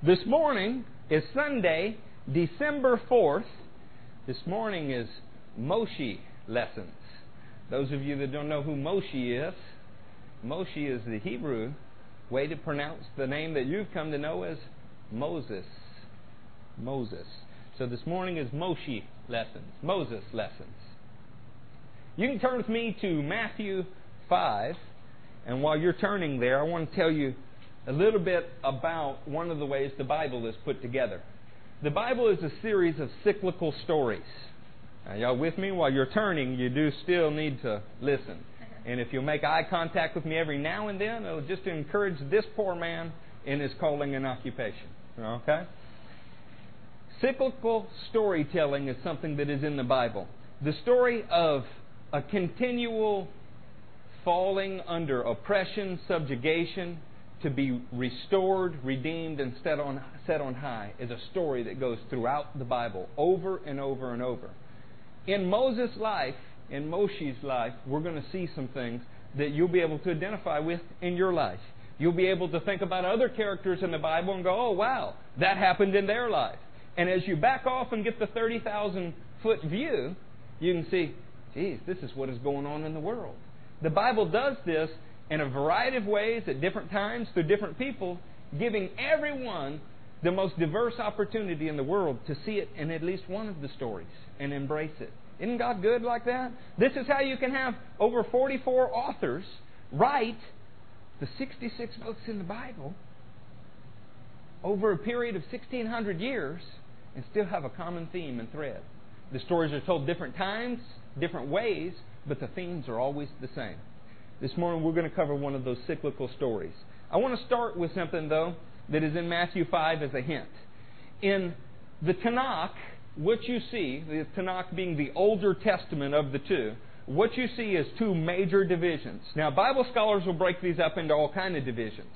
This morning is Sunday, December 4th. This morning is Moshe lessons. Those of you that don't know who Moshe is, Moshe is the Hebrew way to pronounce the name that you've come to know as Moses. Moses. So this morning is Moshe lessons, Moses lessons. You can turn with me to Matthew 5, and while you're turning there, I want to tell you a little bit about one of the ways the Bible is put together. The Bible is a series of cyclical stories. Now, y'all with me? While you're turning, you do still need to listen. And if you'll make eye contact with me every now and then, it'll just encourage this poor man in his calling and occupation. Okay? Cyclical storytelling is something that is in the Bible. The story of a continual falling under oppression, subjugation, to be restored, redeemed, and set on, set on high is a story that goes throughout the Bible over and over and over. In Moses' life, in Moshe's life, we're going to see some things that you'll be able to identify with in your life. You'll be able to think about other characters in the Bible and go, oh, wow, that happened in their life. And as you back off and get the 30,000 foot view, you can see, geez, this is what is going on in the world. The Bible does this in a variety of ways at different times through different people, giving everyone the most diverse opportunity in the world to see it in at least one of the stories and embrace it. Isn't God good like that? This is how you can have over 44 authors write the 66 books in the Bible over a period of 1600 years and still have a common theme and thread. The stories are told different times, different ways, but the themes are always the same. This morning we're going to cover one of those cyclical stories. I want to start with something, though, that is in Matthew 5 as a hint. In the Tanakh, what you see, the Tanakh being the older testament of the two, what you see is two major divisions. Now, Bible scholars will break these up into all kind of divisions,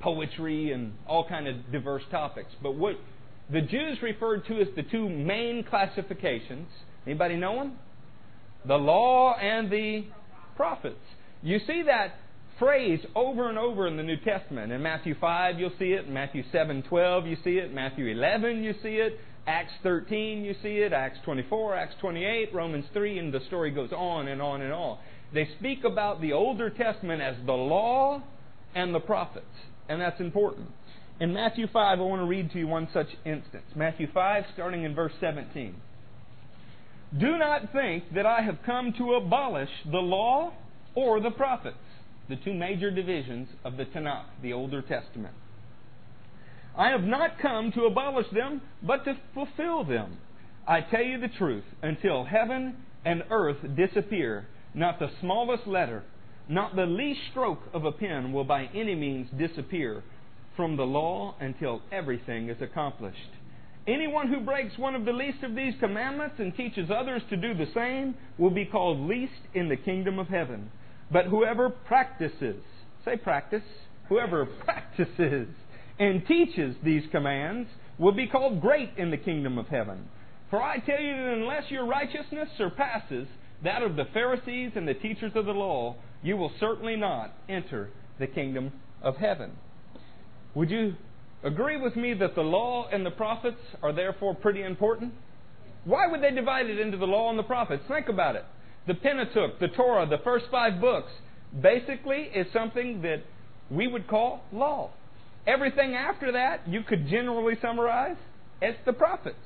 poetry and all kind of diverse topics. But what the Jews referred to as the two main classifications, anybody know them? The law and the prophets. You see that phrase over and over in the New Testament. In Matthew 5, you'll see it. In Matthew 7, 12, you see it. In Matthew 11, you see it. Acts 13, you see it. Acts 24, Acts 28, Romans 3, and the story goes on and on and on. They speak about the Older Testament as the law and the prophets, and that's important. In Matthew 5, I want to read to you one such instance. Matthew 5, starting in verse 17. Do not think that I have come to abolish the law or the prophets, the two major divisions of the Tanakh, the Older Testament. I have not come to abolish them, but to fulfill them. I tell you the truth, until heaven and earth disappear, not the smallest letter, not the least stroke of a pen will by any means disappear from the law until everything is accomplished. Anyone who breaks one of the least of these commandments and teaches others to do the same will be called least in the kingdom of heaven. But whoever practices, say practice, whoever practices and teaches these commands will be called great in the kingdom of heaven. For I tell you that unless your righteousness surpasses that of the Pharisees and the teachers of the law, you will certainly not enter the kingdom of heaven. Would you agree with me that the law and the prophets are therefore pretty important? Why would they divide it into the law and the prophets? Think about it. The Pentateuch, the Torah, the first five books, basically is something that we would call law. Everything after that, you could generally summarize as the prophets.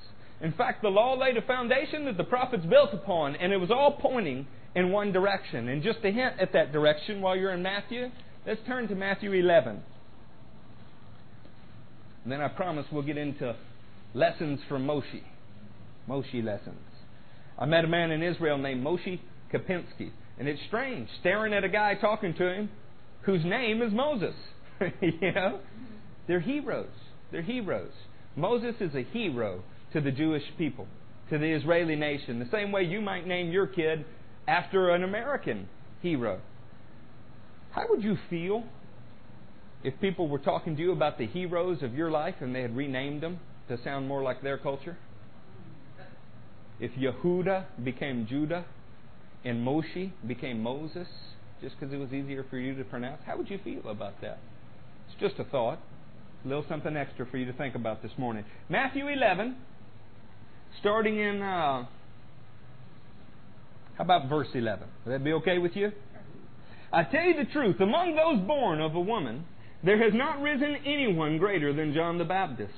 In fact, the law laid a foundation that the prophets built upon, and it was all pointing in one direction. And just a hint at that direction while you're in Matthew, let's turn to Matthew 11. And then I promise we'll get into lessons from Moshe. Moshe lessons. I met a man in Israel named Moshe Kapinski. And it's strange, staring at a guy talking to him whose name is Moses. you know? They're heroes. They're heroes. Moses is a hero to the Jewish people, to the Israeli nation, the same way you might name your kid after an American hero. How would you feel if people were talking to you about the heroes of your life and they had renamed them to sound more like their culture? If Yehuda became Judah and Moshe became Moses, just because it was easier for you to pronounce, how would you feel about that? It's just a thought. A little something extra for you to think about this morning. Matthew 11, starting in, uh, how about verse 11? Would that be okay with you? I tell you the truth, among those born of a woman, there has not risen anyone greater than John the Baptist.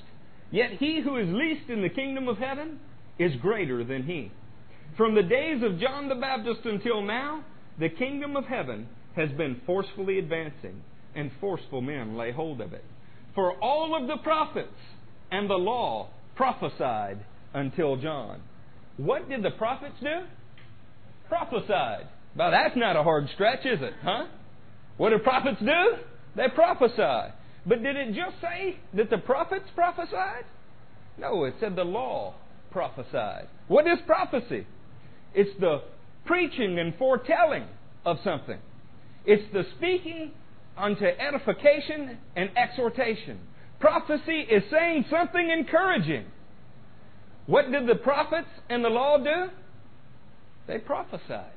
Yet he who is least in the kingdom of heaven is greater than he. From the days of John the Baptist until now, the kingdom of heaven has been forcefully advancing, and forceful men lay hold of it. For all of the prophets and the law prophesied until John. What did the prophets do? Prophesied. Well, that's not a hard stretch, is it? Huh? What do prophets do? They prophesy. But did it just say that the prophets prophesied? No, it said the law prophesied. What is prophecy? It's the preaching and foretelling of something. It's the speaking unto edification and exhortation. Prophecy is saying something encouraging. What did the prophets and the law do? They prophesied.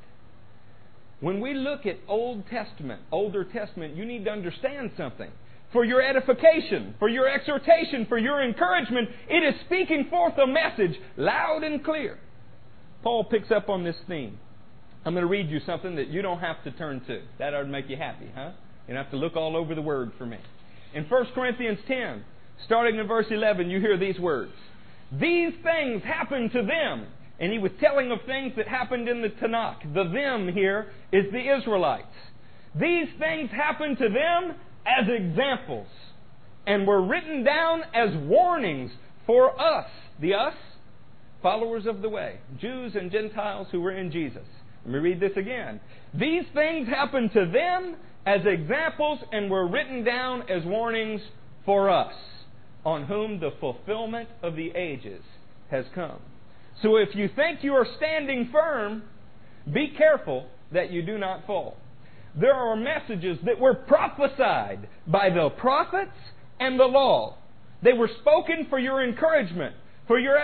When we look at Old Testament, Older Testament, you need to understand something. For your edification, for your exhortation, for your encouragement, it is speaking forth a message loud and clear. Paul picks up on this theme. I'm going to read you something that you don't have to turn to. That ought to make you happy, huh? You don't have to look all over the Word for me. In 1 Corinthians 10, starting in verse 11, you hear these words These things happened to them. And he was telling of things that happened in the Tanakh. The them here is the Israelites. These things happened to them as examples and were written down as warnings for us. The us? Followers of the way. Jews and Gentiles who were in Jesus. Let me read this again. These things happened to them as examples and were written down as warnings for us, on whom the fulfillment of the ages has come. So if you think you are standing firm, be careful that you do not fall. There are messages that were prophesied by the prophets and the law. They were spoken for your encouragement, for your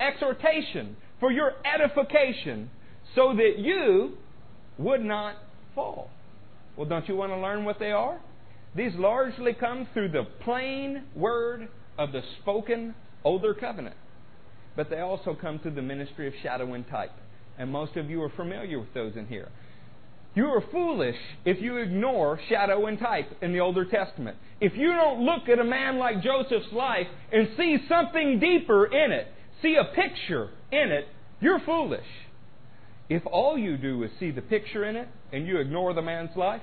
exhortation, for your edification, so that you would not fall. Well, don't you want to learn what they are? These largely come through the plain word of the spoken older covenant. But they also come through the ministry of shadow and type. And most of you are familiar with those in here. You are foolish if you ignore shadow and type in the Older Testament. If you don't look at a man like Joseph's life and see something deeper in it, see a picture in it, you're foolish. If all you do is see the picture in it and you ignore the man's life,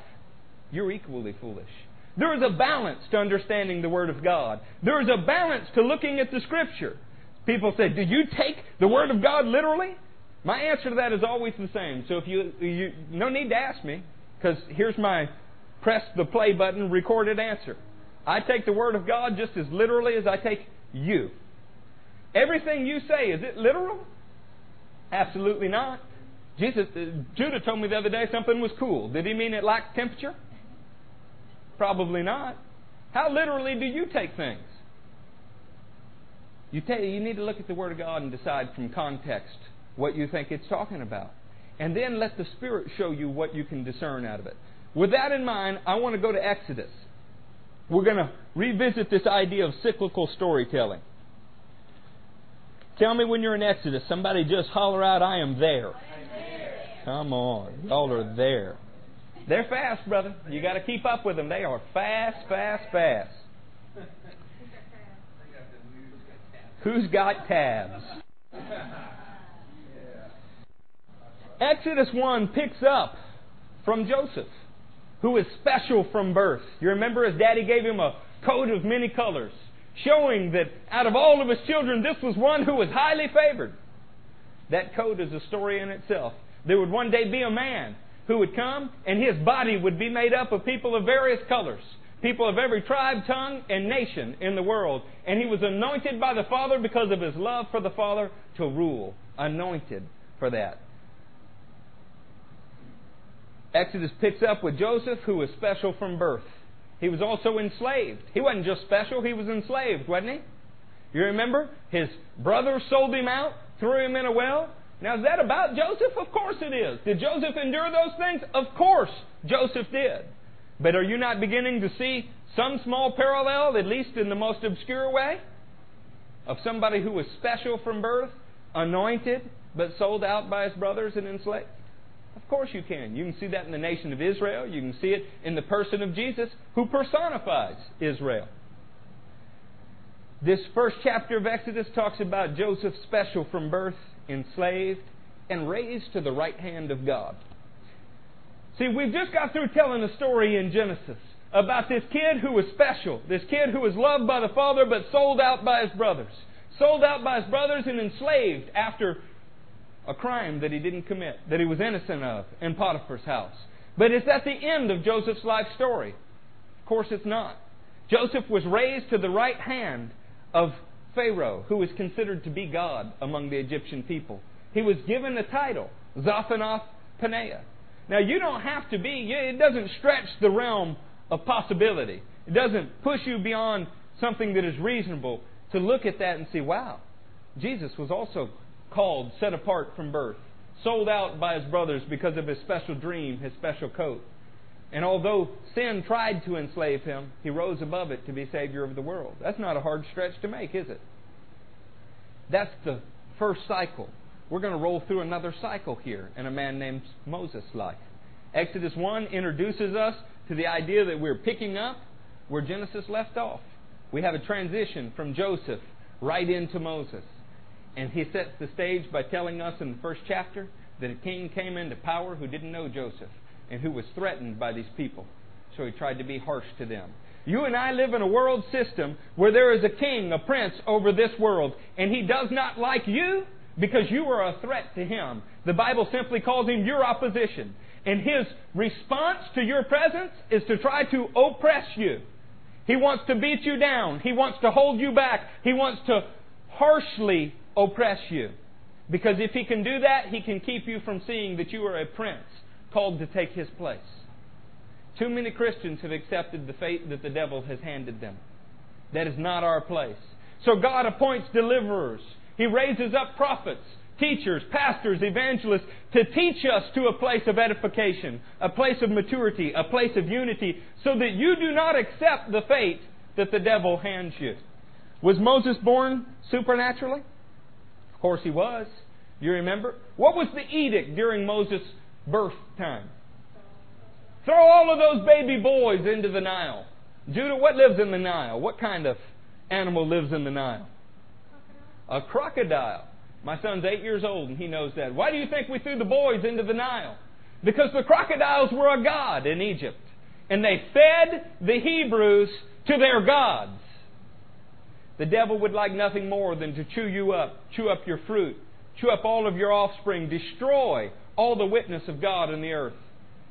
you're equally foolish. There is a balance to understanding the Word of God. There is a balance to looking at the Scripture. People say, Do you take the Word of God literally? My answer to that is always the same. So if you, you no need to ask me, because here's my press the play button recorded answer. I take the Word of God just as literally as I take you. Everything you say, is it literal? Absolutely not. Jesus, uh, Judah told me the other day something was cool. Did he mean it lacked temperature? Probably not. How literally do you take things? You, take, you need to look at the Word of God and decide from context what you think it's talking about. And then let the Spirit show you what you can discern out of it. With that in mind, I want to go to Exodus. We're going to revisit this idea of cyclical storytelling. Tell me when you're in Exodus. Somebody just holler out, I am there. Come on. Y'all are there. They're fast, brother. You got to keep up with them. They are fast, fast, fast. Who's got tabs? Exodus 1 picks up from Joseph, who is special from birth. You remember his daddy gave him a coat of many colors, showing that out of all of his children, this was one who was highly favored. That coat is a story in itself. There would one day be a man who would come, and his body would be made up of people of various colors, people of every tribe, tongue, and nation in the world. And he was anointed by the Father because of his love for the Father to rule. Anointed for that. Exodus picks up with Joseph, who was special from birth. He was also enslaved. He wasn't just special, he was enslaved, wasn't he? You remember? His brother sold him out, threw him in a well, now, is that about Joseph? Of course it is. Did Joseph endure those things? Of course Joseph did. But are you not beginning to see some small parallel, at least in the most obscure way, of somebody who was special from birth, anointed, but sold out by his brothers and enslaved? Of course you can. You can see that in the nation of Israel. You can see it in the person of Jesus, who personifies Israel. This first chapter of Exodus talks about Joseph special from birth, enslaved, and raised to the right hand of God. See, we've just got through telling a story in Genesis about this kid who was special, this kid who was loved by the father but sold out by his brothers. Sold out by his brothers and enslaved after a crime that he didn't commit, that he was innocent of in Potiphar's house. But is that the end of Joseph's life story. Of course, it's not. Joseph was raised to the right hand of Pharaoh, who was considered to be God among the Egyptian people. He was given the title, Zaphanath Paneah. Now, you don't have to be, it doesn't stretch the realm of possibility. It doesn't push you beyond something that is reasonable to look at that and see, wow, Jesus was also called, set apart from birth, sold out by his brothers because of his special dream, his special coat. And although sin tried to enslave him, he rose above it to be Savior of the world. That's not a hard stretch to make, is it? That's the first cycle. We're going to roll through another cycle here in a man named Moses' life. Exodus 1 introduces us to the idea that we're picking up where Genesis left off. We have a transition from Joseph right into Moses. And he sets the stage by telling us in the first chapter that a king came into power who didn't know Joseph and who was threatened by these people. So he tried to be harsh to them. You and I live in a world system where there is a king, a prince over this world, and he does not like you because you are a threat to him. The Bible simply calls him your opposition. And his response to your presence is to try to oppress you. He wants to beat you down. He wants to hold you back. He wants to harshly oppress you. Because if he can do that, he can keep you from seeing that you are a prince called to take his place. Too many Christians have accepted the fate that the devil has handed them. That is not our place. So God appoints deliverers. He raises up prophets, teachers, pastors, evangelists to teach us to a place of edification, a place of maturity, a place of unity, so that you do not accept the fate that the devil hands you. Was Moses born supernaturally? Of course he was. You remember? What was the edict during Moses' birth time? Throw all of those baby boys into the Nile. Judah, what lives in the Nile? What kind of animal lives in the Nile? A crocodile. My son's eight years old and he knows that. Why do you think we threw the boys into the Nile? Because the crocodiles were a god in Egypt. And they fed the Hebrews to their gods. The devil would like nothing more than to chew you up, chew up your fruit, chew up all of your offspring, destroy all the witness of God in the earth.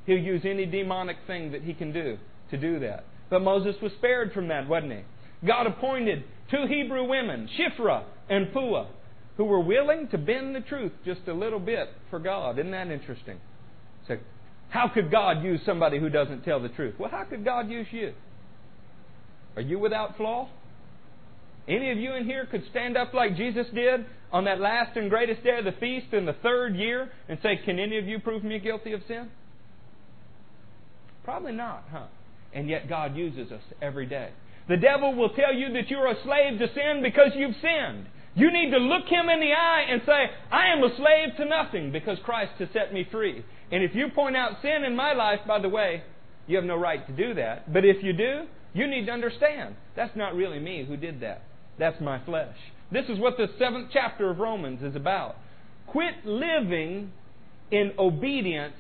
He'll use any demonic thing that he can do to do that. But Moses was spared from that, wasn't he? God appointed two Hebrew women, Shiphrah and Puah, who were willing to bend the truth just a little bit for God. Isn't that interesting? So, how could God use somebody who doesn't tell the truth? Well, how could God use you? Are you without flaw? Any of you in here could stand up like Jesus did on that last and greatest day of the feast in the third year and say, Can any of you prove me guilty of sin? Probably not, huh? And yet God uses us every day. The devil will tell you that you're a slave to sin because you've sinned. You need to look him in the eye and say, I am a slave to nothing because Christ has set me free. And if you point out sin in my life, by the way, you have no right to do that. But if you do, you need to understand that's not really me who did that. That's my flesh. This is what the seventh chapter of Romans is about. Quit living in obedience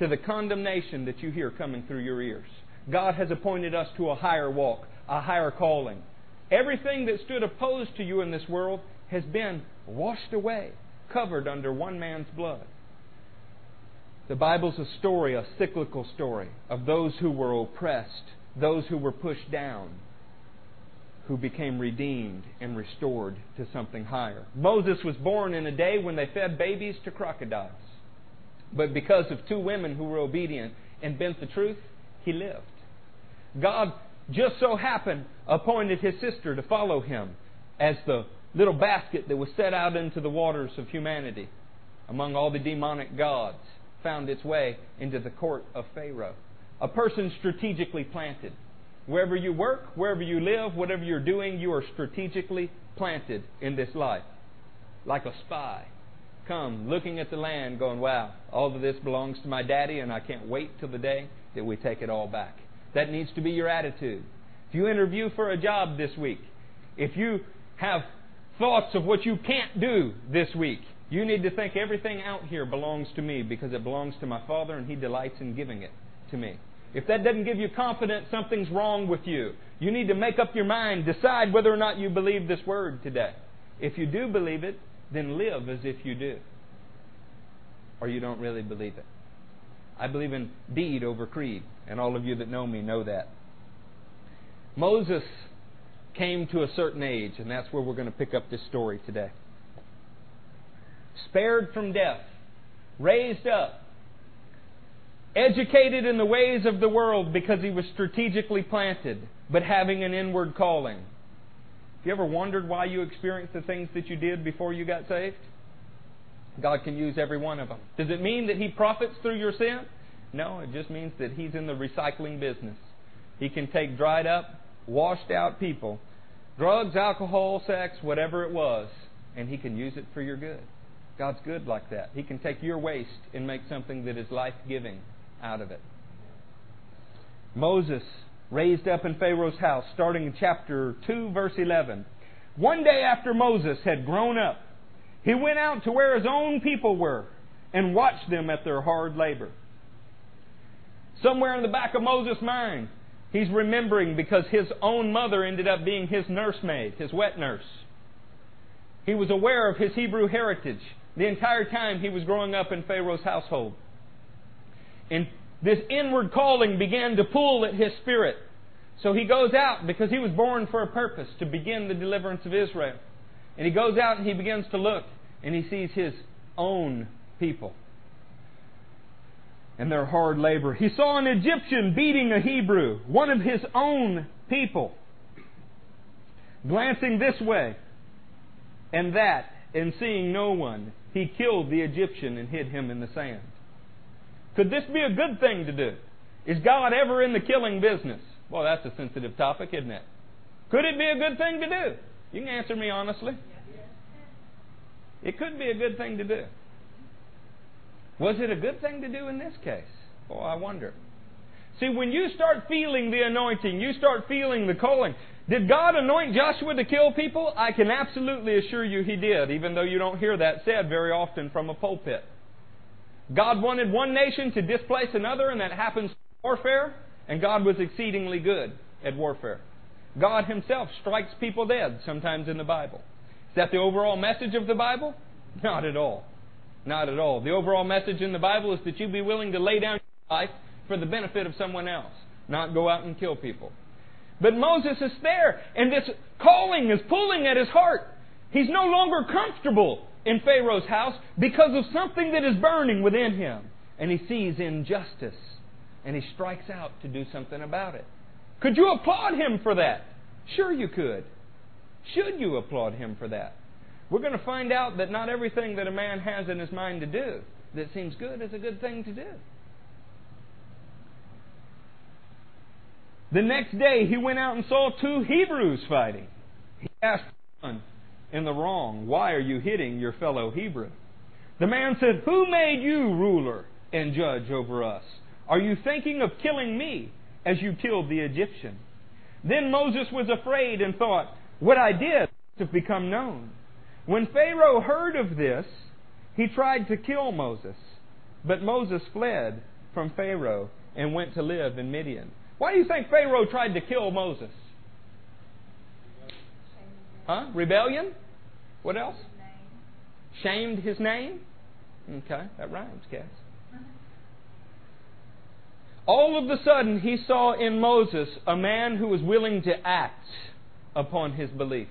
to the condemnation that you hear coming through your ears. God has appointed us to a higher walk, a higher calling. Everything that stood opposed to you in this world has been washed away, covered under one man's blood. The Bible's a story, a cyclical story, of those who were oppressed, those who were pushed down, who became redeemed and restored to something higher. Moses was born in a day when they fed babies to crocodiles. But because of two women who were obedient and bent the truth, he lived. God just so happened appointed his sister to follow him as the little basket that was set out into the waters of humanity among all the demonic gods found its way into the court of Pharaoh. A person strategically planted Wherever you work, wherever you live, whatever you're doing, you are strategically planted in this life. Like a spy. Come, looking at the land, going, wow, all of this belongs to my daddy, and I can't wait till the day that we take it all back. That needs to be your attitude. If you interview for a job this week, if you have thoughts of what you can't do this week, you need to think everything out here belongs to me because it belongs to my Father and He delights in giving it to me. If that doesn't give you confidence, something's wrong with you. You need to make up your mind, decide whether or not you believe this word today. If you do believe it, then live as if you do. Or you don't really believe it. I believe in deed over creed, and all of you that know me know that. Moses came to a certain age, and that's where we're going to pick up this story today. Spared from death, raised up, educated in the ways of the world because he was strategically planted, but having an inward calling. Have you ever wondered why you experienced the things that you did before you got saved? God can use every one of them. Does it mean that He profits through your sin? No, it just means that He's in the recycling business. He can take dried up, washed out people, drugs, alcohol, sex, whatever it was, and He can use it for your good. God's good like that. He can take your waste and make something that is life giving out of it. Moses raised up in Pharaoh's house, starting in chapter 2, verse 11. One day after Moses had grown up, he went out to where his own people were and watched them at their hard labor. Somewhere in the back of Moses' mind, he's remembering because his own mother ended up being his nursemaid, his wet nurse. He was aware of his Hebrew heritage the entire time he was growing up in Pharaoh's household. And this inward calling began to pull at his spirit. So he goes out because he was born for a purpose to begin the deliverance of Israel. And he goes out and he begins to look and he sees his own people and their hard labor. He saw an Egyptian beating a Hebrew, one of his own people. Glancing this way and that and seeing no one, he killed the Egyptian and hid him in the sand. Could this be a good thing to do? Is God ever in the killing business? Well, that's a sensitive topic, isn't it? Could it be a good thing to do? You can answer me honestly. It could be a good thing to do. Was it a good thing to do in this case? Oh, I wonder. See, when you start feeling the anointing, you start feeling the calling. Did God anoint Joshua to kill people? I can absolutely assure you he did, even though you don't hear that said very often from a pulpit. God wanted one nation to displace another, and that happens in warfare, and God was exceedingly good at warfare. God Himself strikes people dead sometimes in the Bible. Is that the overall message of the Bible? Not at all. Not at all. The overall message in the Bible is that you be willing to lay down your life for the benefit of someone else, not go out and kill people. But Moses is there, and this calling is pulling at his heart. He's no longer comfortable in Pharaoh's house because of something that is burning within him. And he sees injustice, and he strikes out to do something about it. Could you applaud him for that? Sure, you could. Should you applaud him for that? We're going to find out that not everything that a man has in his mind to do that seems good is a good thing to do. The next day, he went out and saw two Hebrews fighting. He asked one in the wrong, Why are you hitting your fellow Hebrew? The man said, Who made you ruler and judge over us? Are you thinking of killing me as you killed the Egyptian? Then Moses was afraid and thought, What I did must have become known. When Pharaoh heard of this, he tried to kill Moses. But Moses fled from Pharaoh and went to live in Midian. Why do you think Pharaoh tried to kill Moses? Huh? Rebellion? What else? Shamed his name? Okay, that rhymes, Cass. All of a sudden, he saw in Moses a man who was willing to act upon his belief.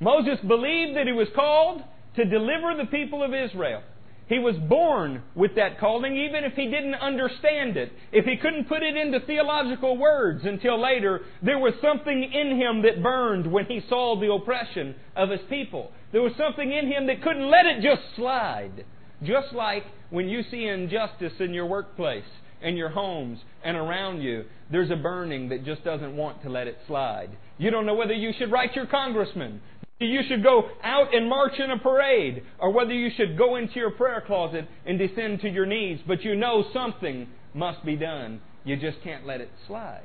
Moses believed that he was called to deliver the people of Israel. He was born with that calling, even if he didn't understand it. If he couldn't put it into theological words until later, there was something in him that burned when he saw the oppression of his people. There was something in him that couldn't let it just slide. Just like when you see injustice in your workplace and your homes and around you, there's a burning that just doesn't want to let it slide. You don't know whether you should write your congressman, you should go out and march in a parade, or whether you should go into your prayer closet and descend to your knees, but you know something must be done. You just can't let it slide.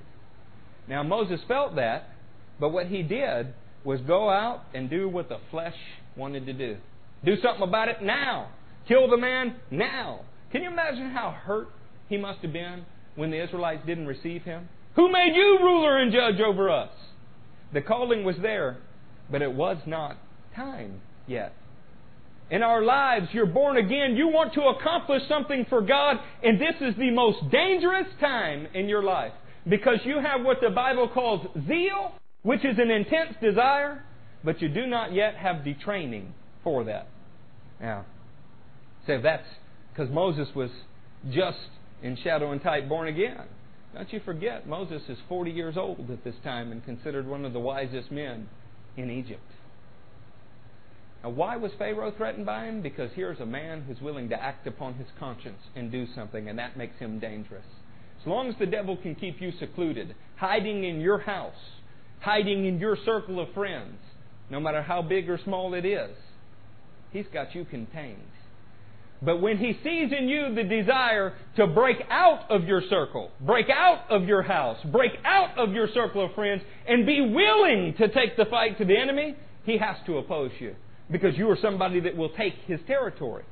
Now, Moses felt that, but what he did was go out and do what the flesh wanted to do. Do something about it now. Kill the man now. Can you imagine how hurt he must have been when the Israelites didn't receive him? Who made you ruler and judge over us? The calling was there, but it was not time yet. In our lives, you're born again. You want to accomplish something for God, and this is the most dangerous time in your life because you have what the Bible calls zeal, which is an intense desire, but you do not yet have the training for that. Now, say so that's because Moses was just in shadow and type born again. Don't you forget, Moses is 40 years old at this time and considered one of the wisest men in Egypt. Now, why was Pharaoh threatened by him? Because here's a man who's willing to act upon his conscience and do something, and that makes him dangerous. As long as the devil can keep you secluded, hiding in your house, hiding in your circle of friends, no matter how big or small it is, he's got you contained. But when he sees in you the desire to break out of your circle, break out of your house, break out of your circle of friends, and be willing to take the fight to the enemy, he has to oppose you because you are somebody that will take his territory.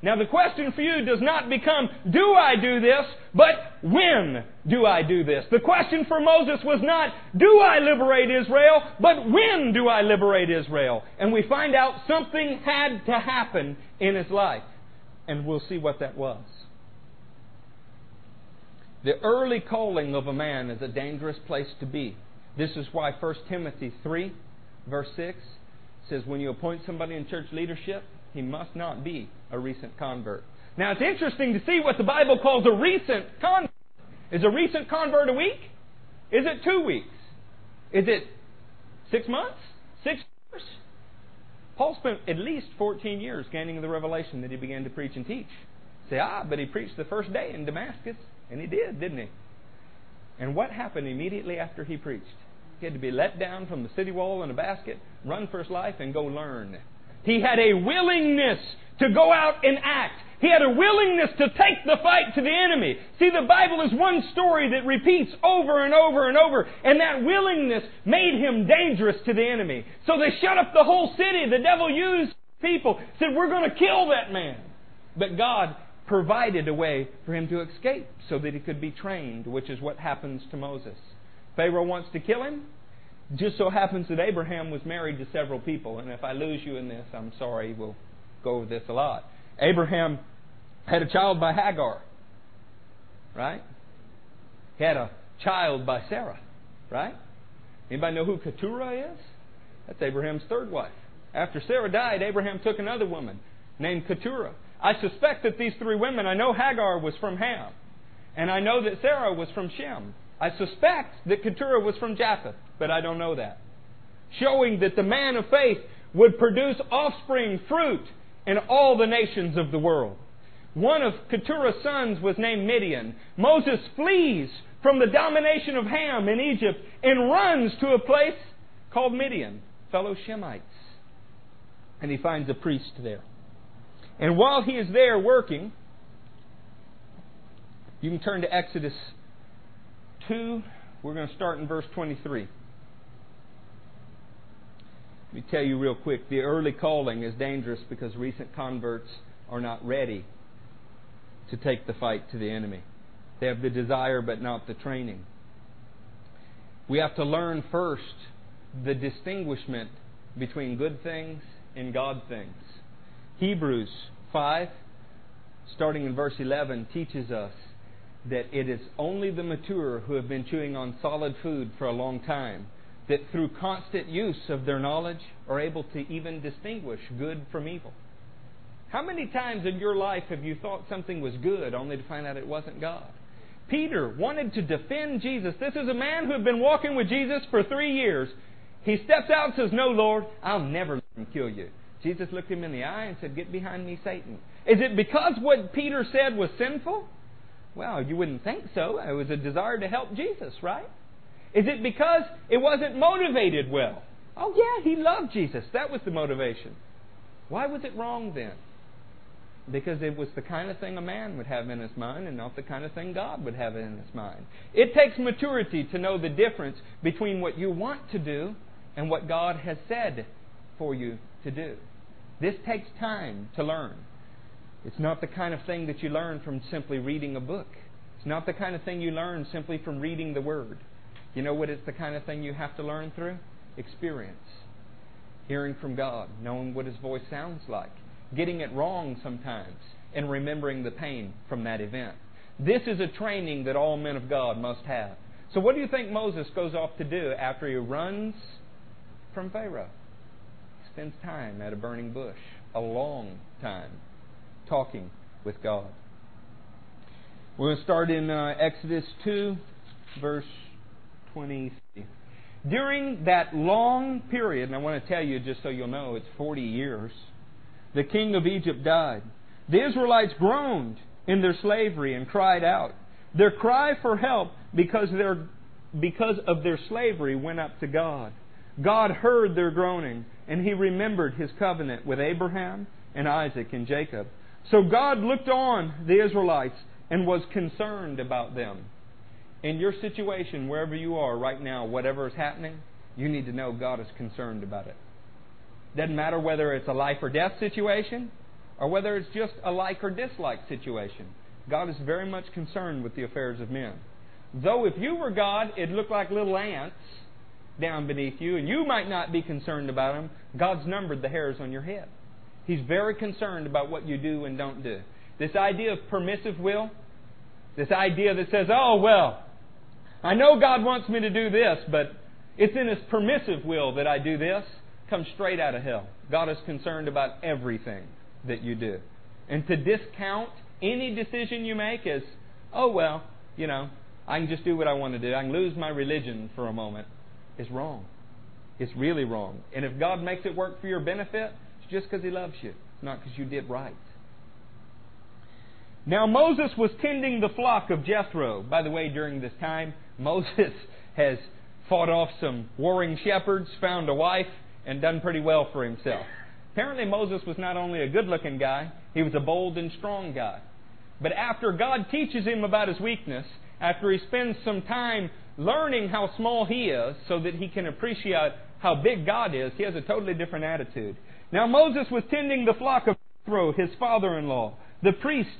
Now, the question for you does not become, do I do this, but when do I do this? The question for Moses was not, do I liberate Israel, but when do I liberate Israel? And we find out something had to happen in his life. And we'll see what that was. The early calling of a man is a dangerous place to be. This is why 1 Timothy 3, verse 6 says, When you appoint somebody in church leadership, he must not be a recent convert. Now, it's interesting to see what the Bible calls a recent convert. Is a recent convert a week? Is it two weeks? Is it six months? Six? Paul spent at least 14 years gaining the revelation that he began to preach and teach. Say, ah, but he preached the first day in Damascus. And he did, didn't he? And what happened immediately after he preached? He had to be let down from the city wall in a basket, run for his life, and go learn. He had a willingness to go out and act. He had a willingness to take the fight to the enemy. See, the Bible is one story that repeats over and over and over, and that willingness made him dangerous to the enemy. So they shut up the whole city. The devil used people, said, We're going to kill that man. But God provided a way for him to escape so that he could be trained, which is what happens to Moses. Pharaoh wants to kill him. Just so happens that Abraham was married to several people, and if I lose you in this, I'm sorry, we'll go over this a lot. Abraham had a child by Hagar, right? He had a child by Sarah, right? Anybody know who Keturah is? That's Abraham's third wife. After Sarah died, Abraham took another woman named Keturah. I suspect that these three women, I know Hagar was from Ham, and I know that Sarah was from Shem. I suspect that Keturah was from Japheth, but I don't know that. Showing that the man of faith would produce offspring, fruit, in all the nations of the world. One of Keturah's sons was named Midian. Moses flees from the domination of Ham in Egypt and runs to a place called Midian, fellow Shemites. And he finds a priest there. And while he is there working, you can turn to Exodus 2. We're going to start in verse 23. Let me tell you real quick the early calling is dangerous because recent converts are not ready to take the fight to the enemy. They have the desire but not the training. We have to learn first the distinguishment between good things and God things. Hebrews 5, starting in verse 11, teaches us that it is only the mature who have been chewing on solid food for a long time that through constant use of their knowledge are able to even distinguish good from evil. How many times in your life have you thought something was good only to find out it wasn't God? Peter wanted to defend Jesus. This is a man who had been walking with Jesus for three years. He steps out and says, No, Lord, I'll never let him kill you. Jesus looked him in the eye and said, Get behind me, Satan. Is it because what Peter said was sinful? Well, you wouldn't think so. It was a desire to help Jesus, right? Is it because it wasn't motivated well? Oh, yeah, he loved Jesus. That was the motivation. Why was it wrong then? Because it was the kind of thing a man would have in his mind and not the kind of thing God would have in his mind. It takes maturity to know the difference between what you want to do and what God has said for you to do. This takes time to learn. It's not the kind of thing that you learn from simply reading a book. It's not the kind of thing you learn simply from reading the Word. You know what it's the kind of thing you have to learn through? Experience. Hearing from God, knowing what His voice sounds like, getting it wrong sometimes, and remembering the pain from that event. This is a training that all men of God must have. So, what do you think Moses goes off to do after he runs from Pharaoh? He spends time at a burning bush, a long time, talking with God. We're going to start in uh, Exodus 2, verse 23. During that long period, and I want to tell you just so you'll know, it's 40 years, the king of Egypt died. The Israelites groaned in their slavery and cried out. Their cry for help because, their, because of their slavery went up to God. God heard their groaning, and he remembered his covenant with Abraham and Isaac and Jacob. So God looked on the Israelites and was concerned about them. In your situation, wherever you are right now, whatever is happening, you need to know God is concerned about it. Doesn't matter whether it's a life or death situation or whether it's just a like or dislike situation. God is very much concerned with the affairs of men. Though if you were God, it'd look like little ants down beneath you, and you might not be concerned about them. God's numbered the hairs on your head. He's very concerned about what you do and don't do. This idea of permissive will, this idea that says, oh, well, I know God wants me to do this, but it's in His permissive will that I do this, Come straight out of hell. God is concerned about everything that you do. And to discount any decision you make as, oh, well, you know, I can just do what I want to do, I can lose my religion for a moment, is wrong. It's really wrong. And if God makes it work for your benefit, it's just because He loves you, it's not because you did right. Now Moses was tending the flock of Jethro. By the way, during this time, Moses has fought off some warring shepherds, found a wife, and done pretty well for himself. Apparently, Moses was not only a good looking guy, he was a bold and strong guy. But after God teaches him about his weakness, after he spends some time learning how small he is so that he can appreciate how big God is, he has a totally different attitude. Now, Moses was tending the flock of Jethro, his father in law, the priest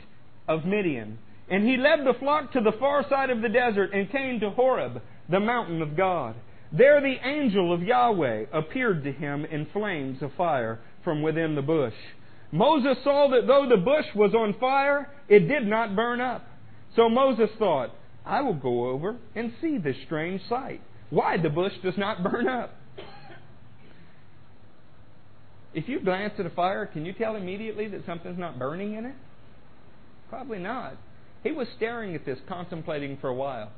of Midian. And he led the flock to the far side of the desert and came to Horeb, the mountain of God. There the angel of Yahweh appeared to him in flames of fire from within the bush. Moses saw that though the bush was on fire, it did not burn up. So Moses thought, I will go over and see this strange sight. Why the bush does not burn up? If you glance at a fire, can you tell immediately that something's not burning in it? Probably not. He was staring at this, contemplating for a while.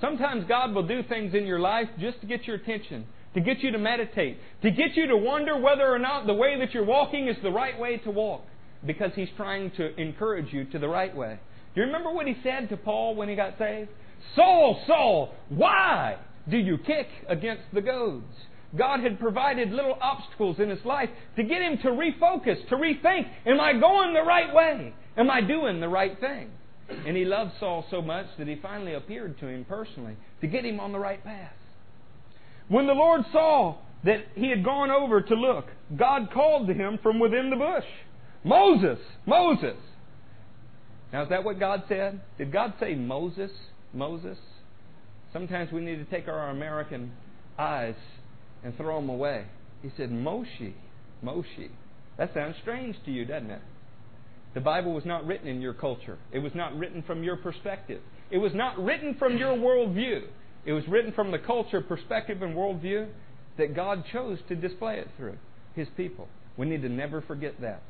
Sometimes God will do things in your life just to get your attention, to get you to meditate, to get you to wonder whether or not the way that you're walking is the right way to walk, because He's trying to encourage you to the right way. Do you remember what He said to Paul when he got saved? Saul, Saul, why do you kick against the goads? God had provided little obstacles in his life to get him to refocus, to rethink Am I going the right way? Am I doing the right thing? And he loved Saul so much that he finally appeared to him personally to get him on the right path. When the Lord saw that he had gone over to look, God called to him from within the bush Moses, Moses. Now, is that what God said? Did God say Moses, Moses? Sometimes we need to take our American eyes and throw them away. He said, Moshe, Moshe. That sounds strange to you, doesn't it? The Bible was not written in your culture. It was not written from your perspective. It was not written from your worldview. It was written from the culture, perspective, and worldview that God chose to display it through His people. We need to never forget that.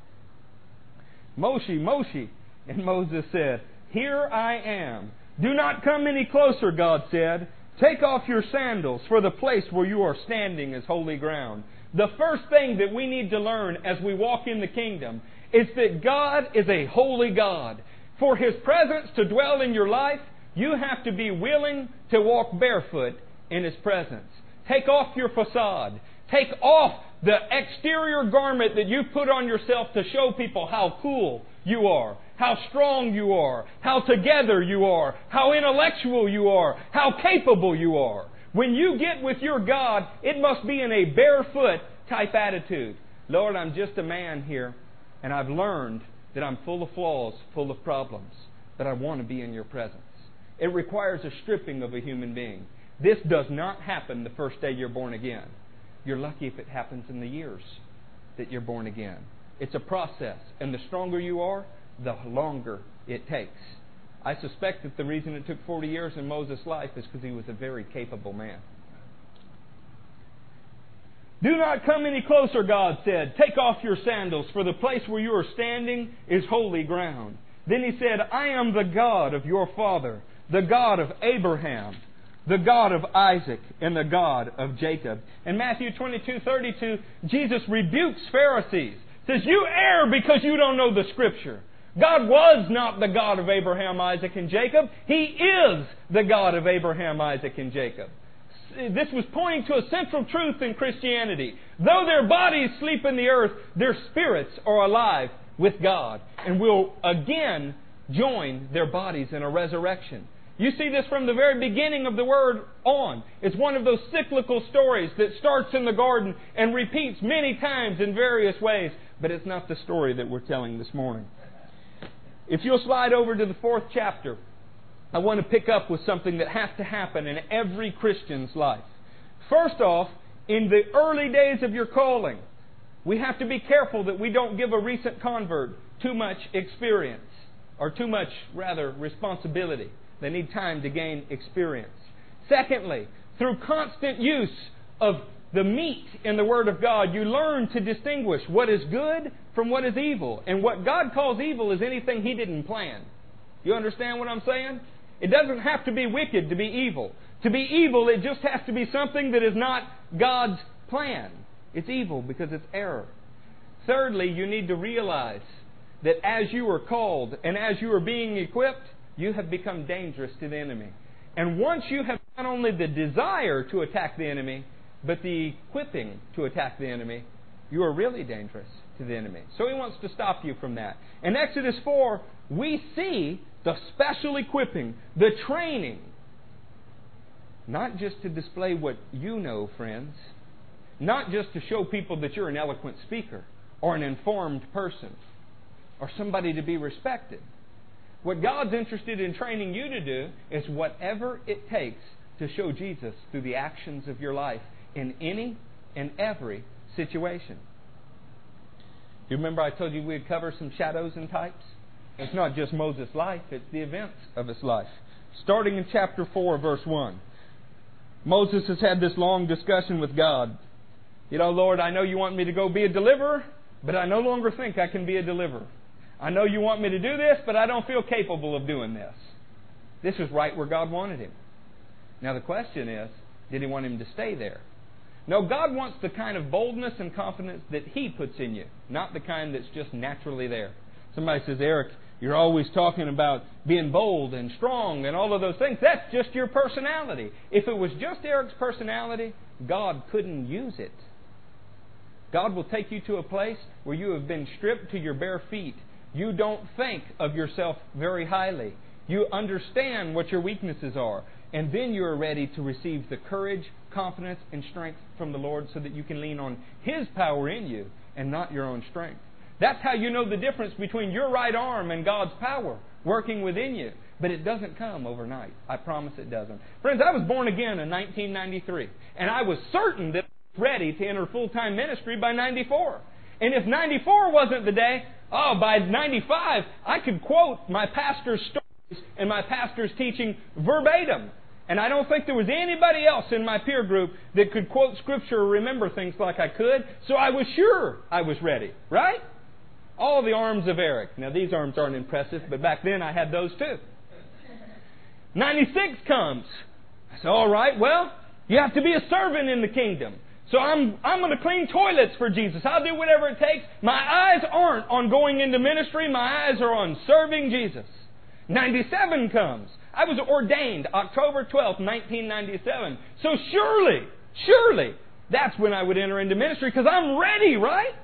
Moshe, Moshe. And Moses said, Here I am. Do not come any closer, God said. Take off your sandals, for the place where you are standing is holy ground. The first thing that we need to learn as we walk in the kingdom is that God is a holy God. For His presence to dwell in your life, you have to be willing to walk barefoot in His presence. Take off your facade. Take off the exterior garment that you put on yourself to show people how cool you are, how strong you are, how together you are, how intellectual you are, how capable you are. When you get with your God, it must be in a barefoot type attitude. Lord, I'm just a man here, and I've learned that I'm full of flaws, full of problems, but I want to be in your presence. It requires a stripping of a human being. This does not happen the first day you're born again. You're lucky if it happens in the years that you're born again. It's a process, and the stronger you are, the longer it takes. I suspect that the reason it took 40 years in Moses' life is because he was a very capable man. Do not come any closer, God said. Take off your sandals, for the place where you are standing is holy ground. Then he said, I am the God of your father, the God of Abraham, the God of Isaac, and the God of Jacob. In Matthew 22, 32, Jesus rebukes Pharisees. Says, You err because you don't know the Scripture. God was not the God of Abraham, Isaac, and Jacob. He is the God of Abraham, Isaac, and Jacob. This was pointing to a central truth in Christianity. Though their bodies sleep in the earth, their spirits are alive with God and will again join their bodies in a resurrection. You see this from the very beginning of the Word on. It's one of those cyclical stories that starts in the garden and repeats many times in various ways, but it's not the story that we're telling this morning. If you'll slide over to the fourth chapter, I want to pick up with something that has to happen in every Christian's life. First off, in the early days of your calling, we have to be careful that we don't give a recent convert too much experience, or too much, rather, responsibility. They need time to gain experience. Secondly, through constant use of the meat in the Word of God, you learn to distinguish what is good from what is evil. And what God calls evil is anything He didn't plan. You understand what I'm saying? It doesn't have to be wicked to be evil. To be evil, it just has to be something that is not God's plan. It's evil because it's error. Thirdly, you need to realize that as you are called and as you are being equipped, you have become dangerous to the enemy. And once you have not only the desire to attack the enemy, but the equipping to attack the enemy, you are really dangerous to the enemy. So he wants to stop you from that. In Exodus 4, we see the special equipping, the training, not just to display what you know, friends, not just to show people that you're an eloquent speaker or an informed person or somebody to be respected. What God's interested in training you to do is whatever it takes to show Jesus through the actions of your life in any and every situation. You remember I told you we'd cover some shadows and types? It's not just Moses' life, it's the events of his life. Starting in chapter 4, verse 1. Moses has had this long discussion with God. You know, Lord, I know you want me to go be a deliverer, but I no longer think I can be a deliverer. I know you want me to do this, but I don't feel capable of doing this. This is right where God wanted him. Now, the question is did he want him to stay there? No, God wants the kind of boldness and confidence that He puts in you, not the kind that's just naturally there. Somebody says, Eric, you're always talking about being bold and strong and all of those things. That's just your personality. If it was just Eric's personality, God couldn't use it. God will take you to a place where you have been stripped to your bare feet. You don't think of yourself very highly. You understand what your weaknesses are. And then you are ready to receive the courage, confidence, and strength from the Lord so that you can lean on His power in you and not your own strength. That's how you know the difference between your right arm and God's power working within you. But it doesn't come overnight. I promise it doesn't. Friends, I was born again in 1993, and I was certain that I was ready to enter full time ministry by 94. And if 94 wasn't the day, oh, by 95, I could quote my pastor's stories and my pastor's teaching verbatim. And I don't think there was anybody else in my peer group that could quote Scripture or remember things like I could, so I was sure I was ready, right? All the arms of Eric. Now, these arms aren't impressive, but back then I had those too. 96 comes. I said, all right, well, you have to be a servant in the kingdom. So I'm, I'm going to clean toilets for Jesus. I'll do whatever it takes. My eyes aren't on going into ministry. My eyes are on serving Jesus. 97 comes. I was ordained October 12th, 1997. So surely, surely, that's when I would enter into ministry because I'm ready, right?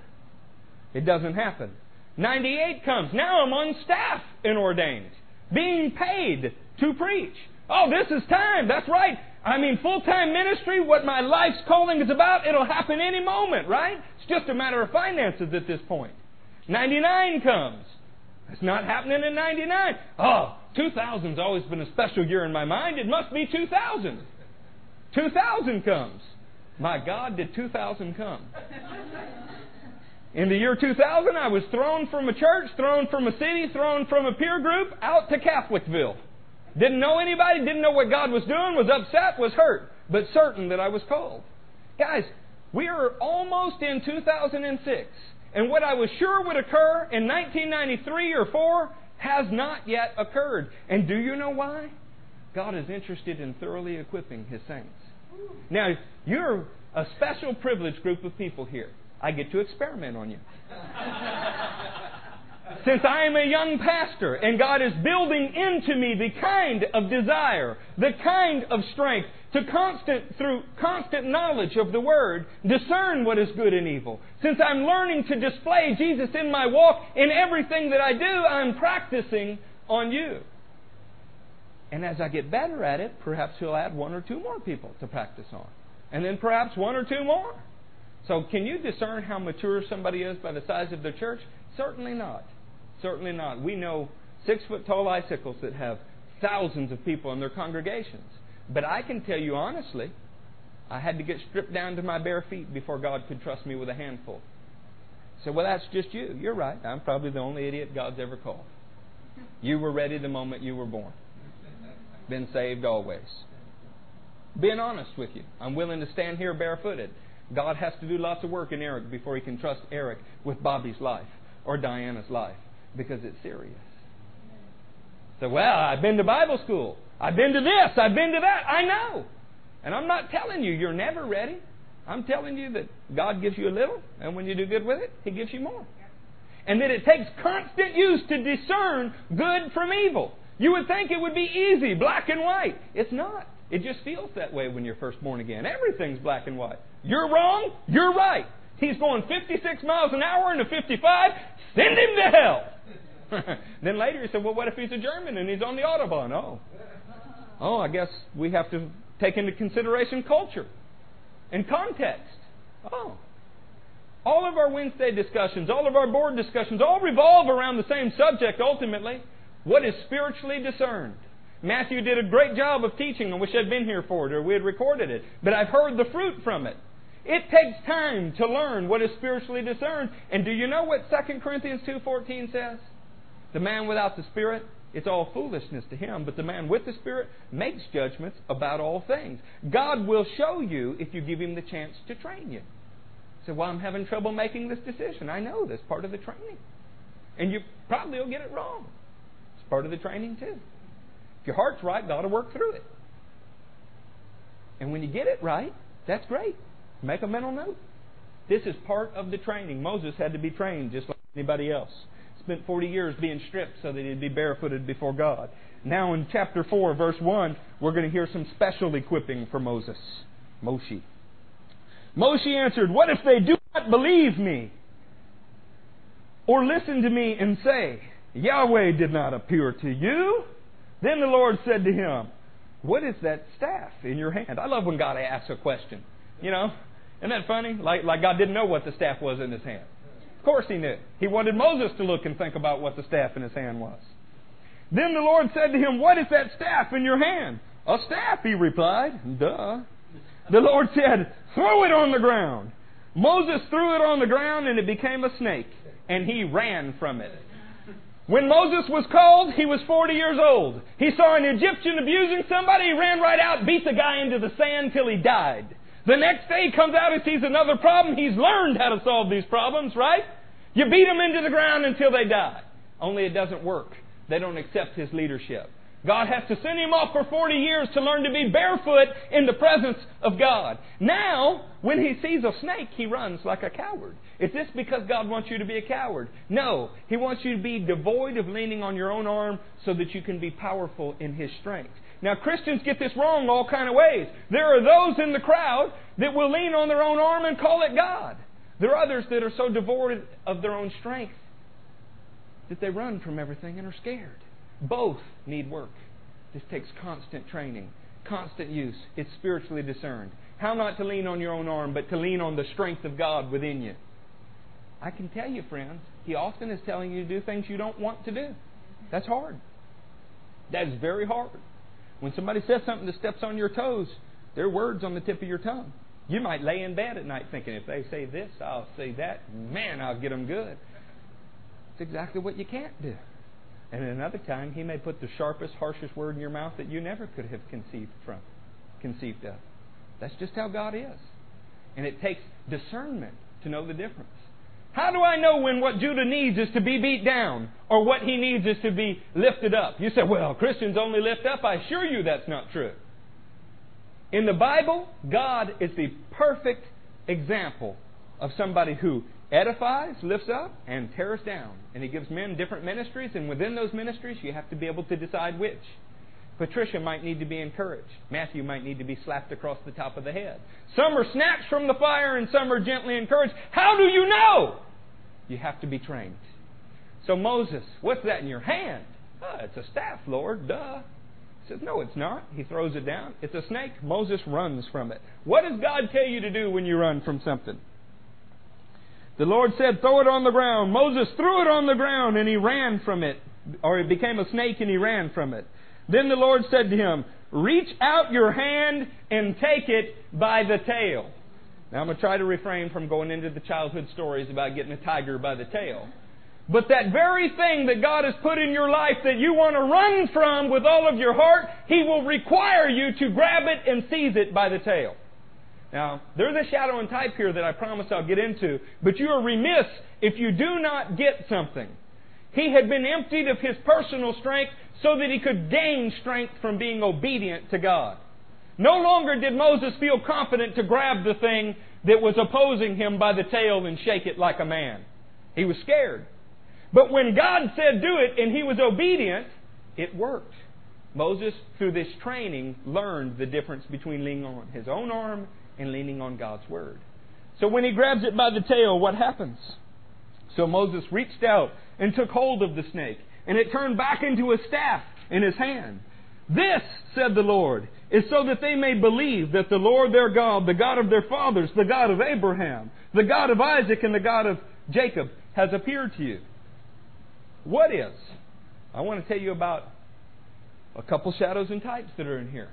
It doesn't happen. 98 comes. Now I'm on staff and ordained, being paid to preach. Oh, this is time. That's right. I mean, full time ministry, what my life's calling is about, it'll happen any moment, right? It's just a matter of finances at this point. 99 comes. It's not happening in 99. Oh, 2000's always been a special year in my mind. It must be 2000. 2000 comes. My God, did 2000 come? In the year 2000, I was thrown from a church, thrown from a city, thrown from a peer group out to Catholicville. Didn't know anybody, didn't know what God was doing, was upset, was hurt, but certain that I was called. Guys, we are almost in 2006, and what I was sure would occur in 1993 or 4 has not yet occurred. And do you know why? God is interested in thoroughly equipping His saints. Now, you're a special privileged group of people here. I get to experiment on you. Since I am a young pastor and God is building into me the kind of desire, the kind of strength to constant, through constant knowledge of the Word, discern what is good and evil. Since I'm learning to display Jesus in my walk, in everything that I do, I'm practicing on you. And as I get better at it, perhaps He'll add one or two more people to practice on. And then perhaps one or two more. So, can you discern how mature somebody is by the size of their church? Certainly not. Certainly not. We know six foot tall icicles that have thousands of people in their congregations. But I can tell you honestly, I had to get stripped down to my bare feet before God could trust me with a handful. So, well, that's just you. You're right. I'm probably the only idiot God's ever called. You were ready the moment you were born. Been saved always. Being honest with you, I'm willing to stand here barefooted. God has to do lots of work in Eric before he can trust Eric with Bobby's life or Diana's life because it's serious. So, well, I've been to Bible school. I've been to this. I've been to that. I know. And I'm not telling you you're never ready. I'm telling you that God gives you a little, and when you do good with it, He gives you more. And that it takes constant use to discern good from evil. You would think it would be easy, black and white. It's not. It just feels that way when you're first born again. Everything's black and white. You're wrong, you're right. He's going 56 miles an hour into 55, send him to hell. then later he said, well, what if he's a German and he's on the Autobahn? Oh. Oh, I guess we have to take into consideration culture and context. Oh. All of our Wednesday discussions, all of our board discussions, all revolve around the same subject ultimately. What is spiritually discerned? Matthew did a great job of teaching. I wish I'd been here for it or we had recorded it. But I've heard the fruit from it. It takes time to learn what is spiritually discerned. And do you know what 2 Corinthians 2.14 says? The man without the Spirit, it's all foolishness to him, but the man with the Spirit makes judgments about all things. God will show you if you give him the chance to train you. So, well, I'm having trouble making this decision. I know that's part of the training. And you probably will get it wrong. It's part of the training, too. If your heart's right, God will work through it. And when you get it right, that's great. Make a mental note. This is part of the training. Moses had to be trained just like anybody else. Spent 40 years being stripped so that he'd be barefooted before God. Now in chapter 4, verse 1, we're going to hear some special equipping for Moses. Moshe. Moshe answered, What if they do not believe me? Or listen to me and say, Yahweh did not appear to you? Then the Lord said to him, What is that staff in your hand? I love when God asks a question. You know, isn't that funny? Like, like God didn't know what the staff was in his hand. Course he knew. He wanted Moses to look and think about what the staff in his hand was. Then the Lord said to him, What is that staff in your hand? A staff, he replied. Duh. The Lord said, Throw it on the ground. Moses threw it on the ground and it became a snake, and he ran from it. When Moses was called, he was 40 years old. He saw an Egyptian abusing somebody, he ran right out, beat the guy into the sand till he died. The next day he comes out and sees another problem. He's learned how to solve these problems, right? You beat them into the ground until they die. Only it doesn't work. They don't accept his leadership. God has to send him off for 40 years to learn to be barefoot in the presence of God. Now, when he sees a snake, he runs like a coward. Is this because God wants you to be a coward? No. He wants you to be devoid of leaning on your own arm so that you can be powerful in his strength. Now, Christians get this wrong all kind of ways. There are those in the crowd that will lean on their own arm and call it God. There are others that are so devoid of their own strength that they run from everything and are scared. Both need work. This takes constant training, constant use. It's spiritually discerned. How not to lean on your own arm, but to lean on the strength of God within you. I can tell you, friends, He often is telling you to do things you don't want to do. That's hard. That is very hard. When somebody says something that steps on your toes, there are words on the tip of your tongue. You might lay in bed at night thinking, if they say this, I'll say that. Man, I'll get them good. It's exactly what you can't do. And another time, he may put the sharpest, harshest word in your mouth that you never could have conceived from, conceived of. That's just how God is. And it takes discernment to know the difference. How do I know when what Judah needs is to be beat down or what he needs is to be lifted up? You say, well, Christians only lift up. I assure you that's not true. In the Bible, God is the perfect example of somebody who edifies, lifts up, and tears down. And he gives men different ministries, and within those ministries, you have to be able to decide which. Patricia might need to be encouraged. Matthew might need to be slapped across the top of the head. Some are snatched from the fire, and some are gently encouraged. How do you know? You have to be trained. So, Moses, what's that in your hand? Oh, it's a staff, Lord. Duh. Says, No, it's not. He throws it down. It's a snake. Moses runs from it. What does God tell you to do when you run from something? The Lord said, Throw it on the ground. Moses threw it on the ground and he ran from it. Or it became a snake and he ran from it. Then the Lord said to him, Reach out your hand and take it by the tail. Now I'm going to try to refrain from going into the childhood stories about getting a tiger by the tail. But that very thing that God has put in your life that you want to run from with all of your heart, He will require you to grab it and seize it by the tail. Now, there's a shadow and type here that I promise I'll get into, but you are remiss if you do not get something. He had been emptied of his personal strength so that he could gain strength from being obedient to God. No longer did Moses feel confident to grab the thing that was opposing him by the tail and shake it like a man. He was scared. But when God said do it and he was obedient, it worked. Moses, through this training, learned the difference between leaning on his own arm and leaning on God's Word. So when he grabs it by the tail, what happens? So Moses reached out and took hold of the snake, and it turned back into a staff in his hand. This, said the Lord, is so that they may believe that the Lord their God, the God of their fathers, the God of Abraham, the God of Isaac, and the God of Jacob, has appeared to you. What is? I want to tell you about a couple shadows and types that are in here.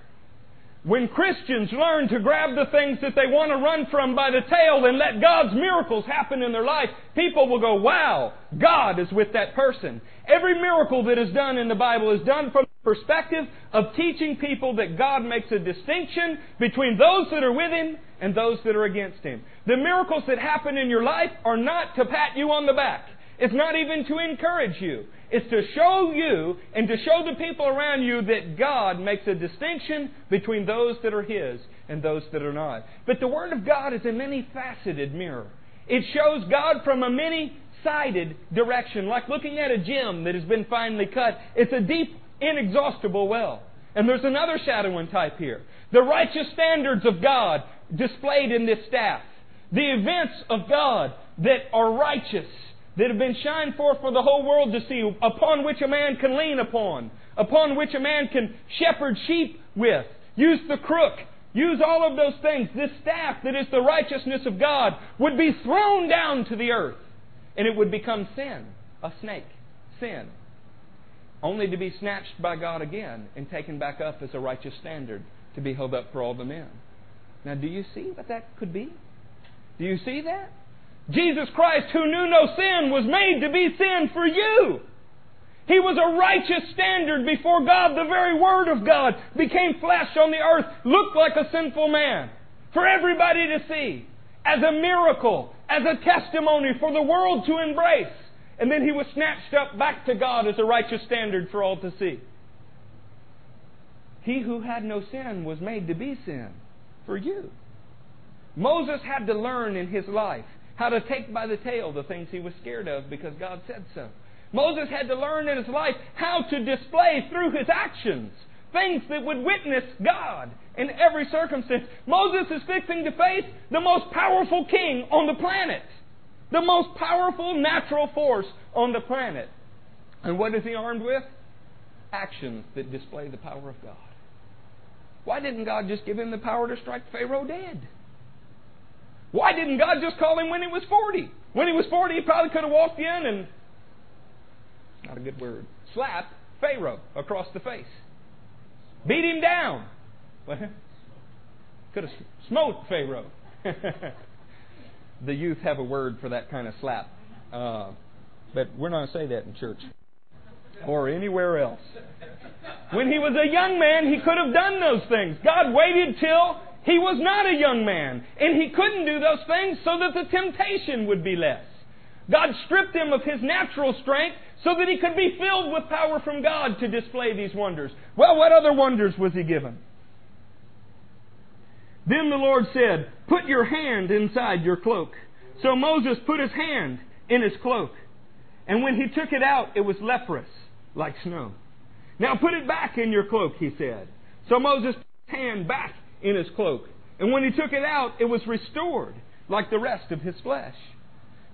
When Christians learn to grab the things that they want to run from by the tail and let God's miracles happen in their life, people will go, wow, God is with that person. Every miracle that is done in the Bible is done from the perspective of teaching people that God makes a distinction between those that are with Him and those that are against Him. The miracles that happen in your life are not to pat you on the back. It's not even to encourage you. It's to show you and to show the people around you that God makes a distinction between those that are His and those that are not. But the Word of God is a many faceted mirror. It shows God from a many sided direction, like looking at a gem that has been finely cut. It's a deep, inexhaustible well. And there's another shadowing type here. The righteous standards of God displayed in this staff. The events of God that are righteous that have been shined forth for the whole world to see, upon which a man can lean upon, upon which a man can shepherd sheep with, use the crook, use all of those things. This staff that is the righteousness of God would be thrown down to the earth, and it would become sin, a snake, sin, only to be snatched by God again and taken back up as a righteous standard to be held up for all the men. Now, do you see what that could be? Do you see that? Jesus Christ, who knew no sin, was made to be sin for you. He was a righteous standard before God. The very Word of God became flesh on the earth, looked like a sinful man for everybody to see, as a miracle, as a testimony for the world to embrace. And then he was snatched up back to God as a righteous standard for all to see. He who had no sin was made to be sin for you. Moses had to learn in his life how to take by the tail the things he was scared of because God said so. Moses had to learn in his life how to display through his actions things that would witness God in every circumstance. Moses is fixing to face the most powerful king on the planet, the most powerful natural force on the planet. And what is he armed with? Actions that display the power of God. Why didn't God just give him the power to strike Pharaoh dead? Why didn't God just call him when he was 40? When he was 40, he probably could have walked in and, not a good word, slapped Pharaoh across the face. Beat him down. Could have smote Pharaoh. the youth have a word for that kind of slap. Uh, but we're not going to say that in church or anywhere else. When he was a young man, he could have done those things. God waited till he was not a young man, and he couldn't do those things so that the temptation would be less. God stripped him of his natural strength so that he could be filled with power from God to display these wonders. Well, what other wonders was he given? Then the Lord said, Put your hand inside your cloak. So Moses put his hand in his cloak. And when he took it out, it was leprous, like snow. Now put it back in your cloak, he said. So Moses put his hand back in his cloak. And when he took it out, it was restored, like the rest of his flesh.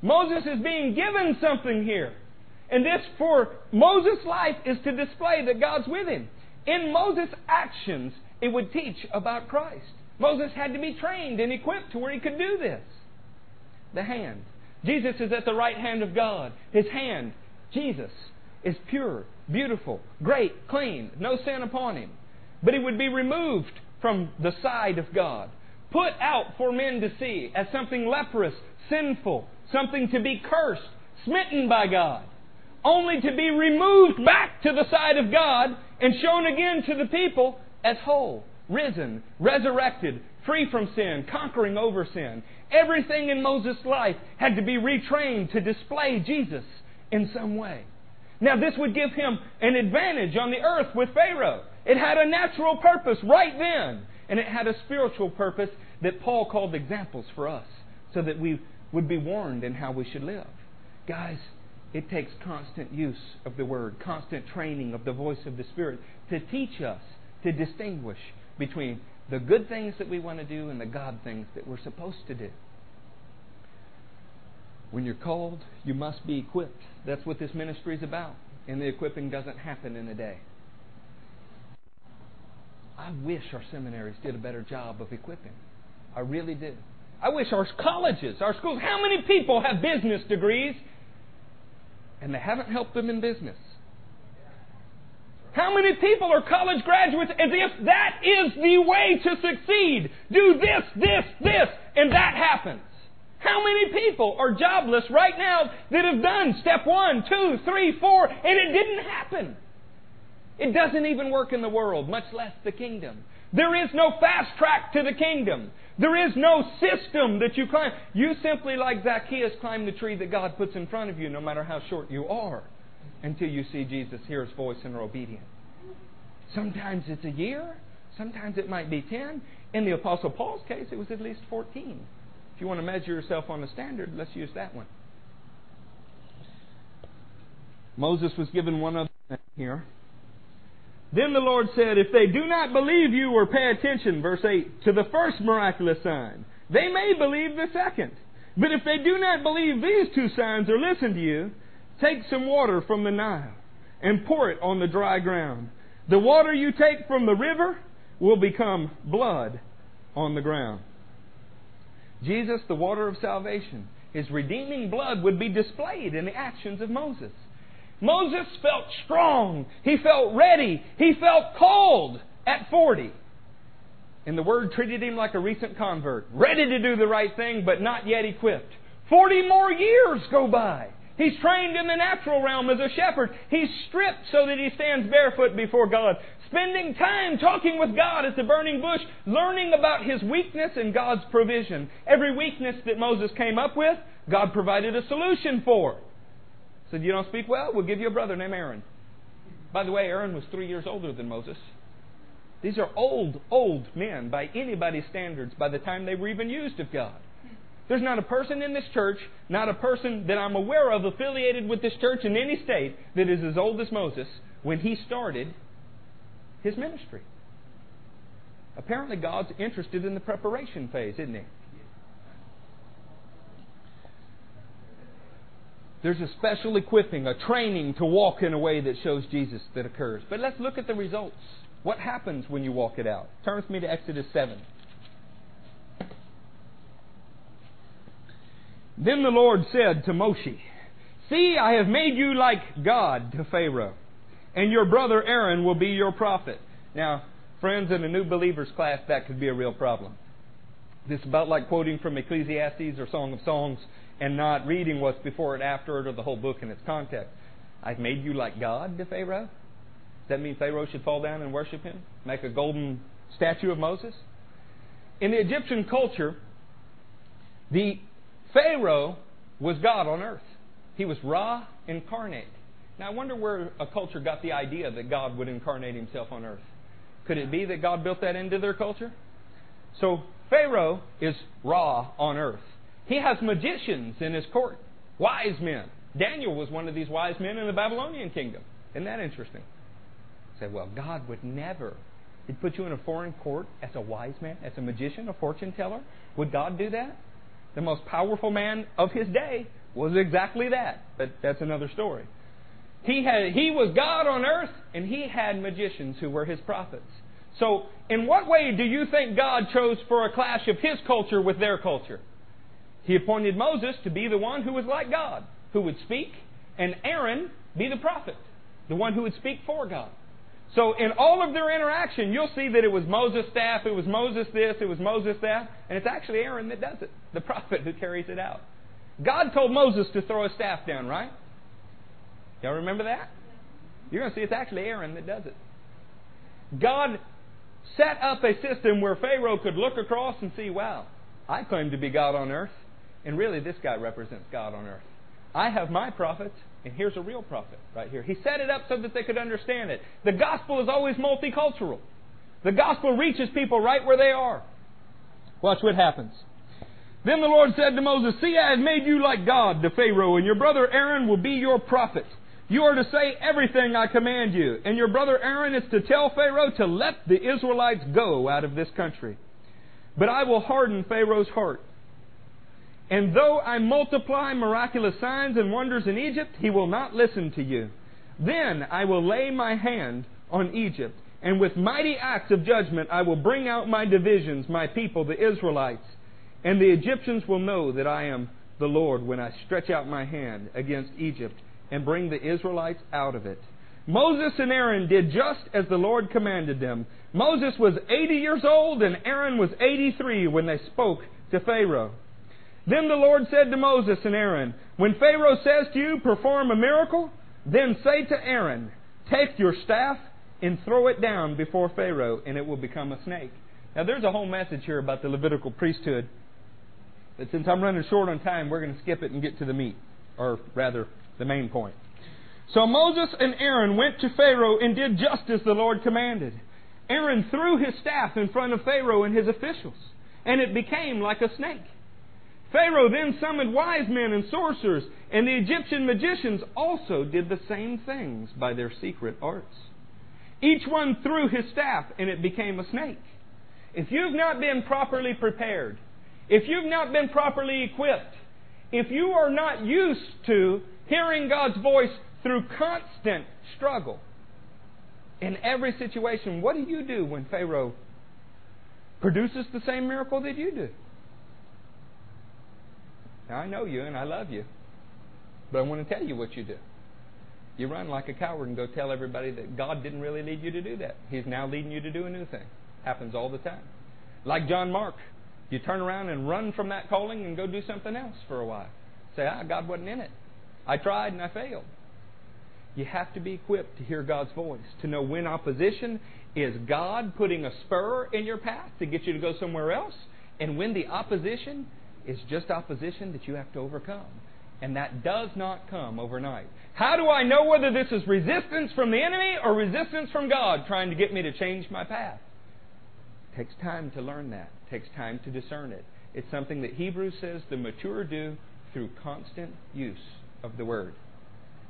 Moses is being given something here. And this, for Moses' life, is to display that God's with him. In Moses' actions, it would teach about Christ. Moses had to be trained and equipped to where he could do this. The hand. Jesus is at the right hand of God. His hand, Jesus, is pure, beautiful, great, clean, no sin upon him. But he would be removed from the side of God, put out for men to see as something leprous, sinful, something to be cursed, smitten by God, only to be removed back to the side of God and shown again to the people as whole, risen, resurrected, free from sin, conquering over sin. Everything in Moses' life had to be retrained to display Jesus in some way. Now, this would give him an advantage on the earth with Pharaoh. It had a natural purpose right then, and it had a spiritual purpose that Paul called examples for us, so that we would be warned in how we should live. Guys, it takes constant use of the Word, constant training of the voice of the Spirit to teach us to distinguish between the good things that we want to do and the God things that we're supposed to do. When you're called, you must be equipped. That's what this ministry is about. And the equipping doesn't happen in a day. I wish our seminaries did a better job of equipping. I really do. I wish our colleges, our schools, how many people have business degrees and they haven't helped them in business? How many people are college graduates as if that is the way to succeed? Do this, this, this, and that happens. How many people are jobless right now that have done step one, two, three, four, and it didn't happen? It doesn't even work in the world, much less the kingdom. There is no fast track to the kingdom. There is no system that you climb. You simply, like Zacchaeus, climb the tree that God puts in front of you, no matter how short you are, until you see Jesus, hear his voice, and are obedient. Sometimes it's a year, sometimes it might be 10. In the Apostle Paul's case, it was at least 14. If you want to measure yourself on a standard, let's use that one. Moses was given one other thing here. Then the Lord said, If they do not believe you or pay attention, verse 8, to the first miraculous sign, they may believe the second. But if they do not believe these two signs or listen to you, take some water from the Nile and pour it on the dry ground. The water you take from the river will become blood on the ground. Jesus, the water of salvation, his redeeming blood would be displayed in the actions of Moses. Moses felt strong. He felt ready. He felt called at 40. And the Word treated him like a recent convert, ready to do the right thing, but not yet equipped. 40 more years go by. He's trained in the natural realm as a shepherd. He's stripped so that he stands barefoot before God. Spending time talking with God at the burning bush, learning about his weakness and God's provision. Every weakness that Moses came up with, God provided a solution for. Said, You don't speak well? We'll give you a brother named Aaron. By the way, Aaron was three years older than Moses. These are old, old men by anybody's standards by the time they were even used of God. There's not a person in this church, not a person that I'm aware of affiliated with this church in any state that is as old as Moses when he started his ministry. Apparently, God's interested in the preparation phase, isn't he? There's a special equipping, a training to walk in a way that shows Jesus that occurs. But let's look at the results. What happens when you walk it out? Turn with me to Exodus 7. Then the Lord said to Moshe, See, I have made you like God to Pharaoh, and your brother Aaron will be your prophet. Now, friends, in a new believers class, that could be a real problem. This is about like quoting from Ecclesiastes or Song of Songs and not reading what's before it, after it, or the whole book in its context. I've made you like God to Pharaoh. Does that mean Pharaoh should fall down and worship him? Make a golden statue of Moses? In the Egyptian culture, the Pharaoh was God on earth. He was Ra incarnate. Now, I wonder where a culture got the idea that God would incarnate himself on earth. Could it be that God built that into their culture? So, Pharaoh is Ra on earth. He has magicians in his court, wise men. Daniel was one of these wise men in the Babylonian kingdom. Isn't that interesting? Say, well, God would never. He'd put you in a foreign court as a wise man, as a magician, a fortune teller. Would God do that? The most powerful man of his day was exactly that. But that's another story. He, had, he was God on earth, and he had magicians who were his prophets. So, in what way do you think God chose for a clash of his culture with their culture? He appointed Moses to be the one who was like God, who would speak, and Aaron be the prophet, the one who would speak for God. So in all of their interaction, you'll see that it was Moses' staff, it was Moses this, it was Moses that, and it's actually Aaron that does it, the prophet who carries it out. God told Moses to throw a staff down, right? Y'all remember that? You're going to see it's actually Aaron that does it. God set up a system where Pharaoh could look across and see, wow, I claim to be God on earth. And really, this guy represents God on earth. I have my prophets, and here's a real prophet right here. He set it up so that they could understand it. The gospel is always multicultural. The gospel reaches people right where they are. Watch what happens. Then the Lord said to Moses, See, I have made you like God to Pharaoh, and your brother Aaron will be your prophet. You are to say everything I command you, and your brother Aaron is to tell Pharaoh to let the Israelites go out of this country. But I will harden Pharaoh's heart and though I multiply miraculous signs and wonders in Egypt, he will not listen to you. Then I will lay my hand on Egypt, and with mighty acts of judgment I will bring out my divisions, my people, the Israelites. And the Egyptians will know that I am the Lord when I stretch out my hand against Egypt and bring the Israelites out of it. Moses and Aaron did just as the Lord commanded them. Moses was 80 years old and Aaron was 83 when they spoke to Pharaoh. Then the Lord said to Moses and Aaron, When Pharaoh says to you, Perform a miracle, then say to Aaron, Take your staff and throw it down before Pharaoh, and it will become a snake. Now, there's a whole message here about the Levitical priesthood. But since I'm running short on time, we're going to skip it and get to the meat, or rather, the main point. So Moses and Aaron went to Pharaoh and did just as the Lord commanded. Aaron threw his staff in front of Pharaoh and his officials, and it became like a snake. Pharaoh then summoned wise men and sorcerers, and the Egyptian magicians also did the same things by their secret arts. Each one threw his staff, and it became a snake. If you've not been properly prepared, if you've not been properly equipped, if you are not used to hearing God's voice through constant struggle in every situation, what do you do when Pharaoh produces the same miracle that you do? Now, I know you and I love you, but I want to tell you what you do. You run like a coward and go tell everybody that God didn't really lead you to do that. He's now leading you to do a new thing. Happens all the time. Like John Mark, you turn around and run from that calling and go do something else for a while. Say, ah, God wasn't in it. I tried and I failed. You have to be equipped to hear God's voice, to know when opposition is God putting a spur in your path to get you to go somewhere else, and when the opposition it's just opposition that you have to overcome. And that does not come overnight. How do I know whether this is resistance from the enemy or resistance from God trying to get me to change my path? It takes time to learn that. It takes time to discern it. It's something that Hebrews says the mature do through constant use of the word.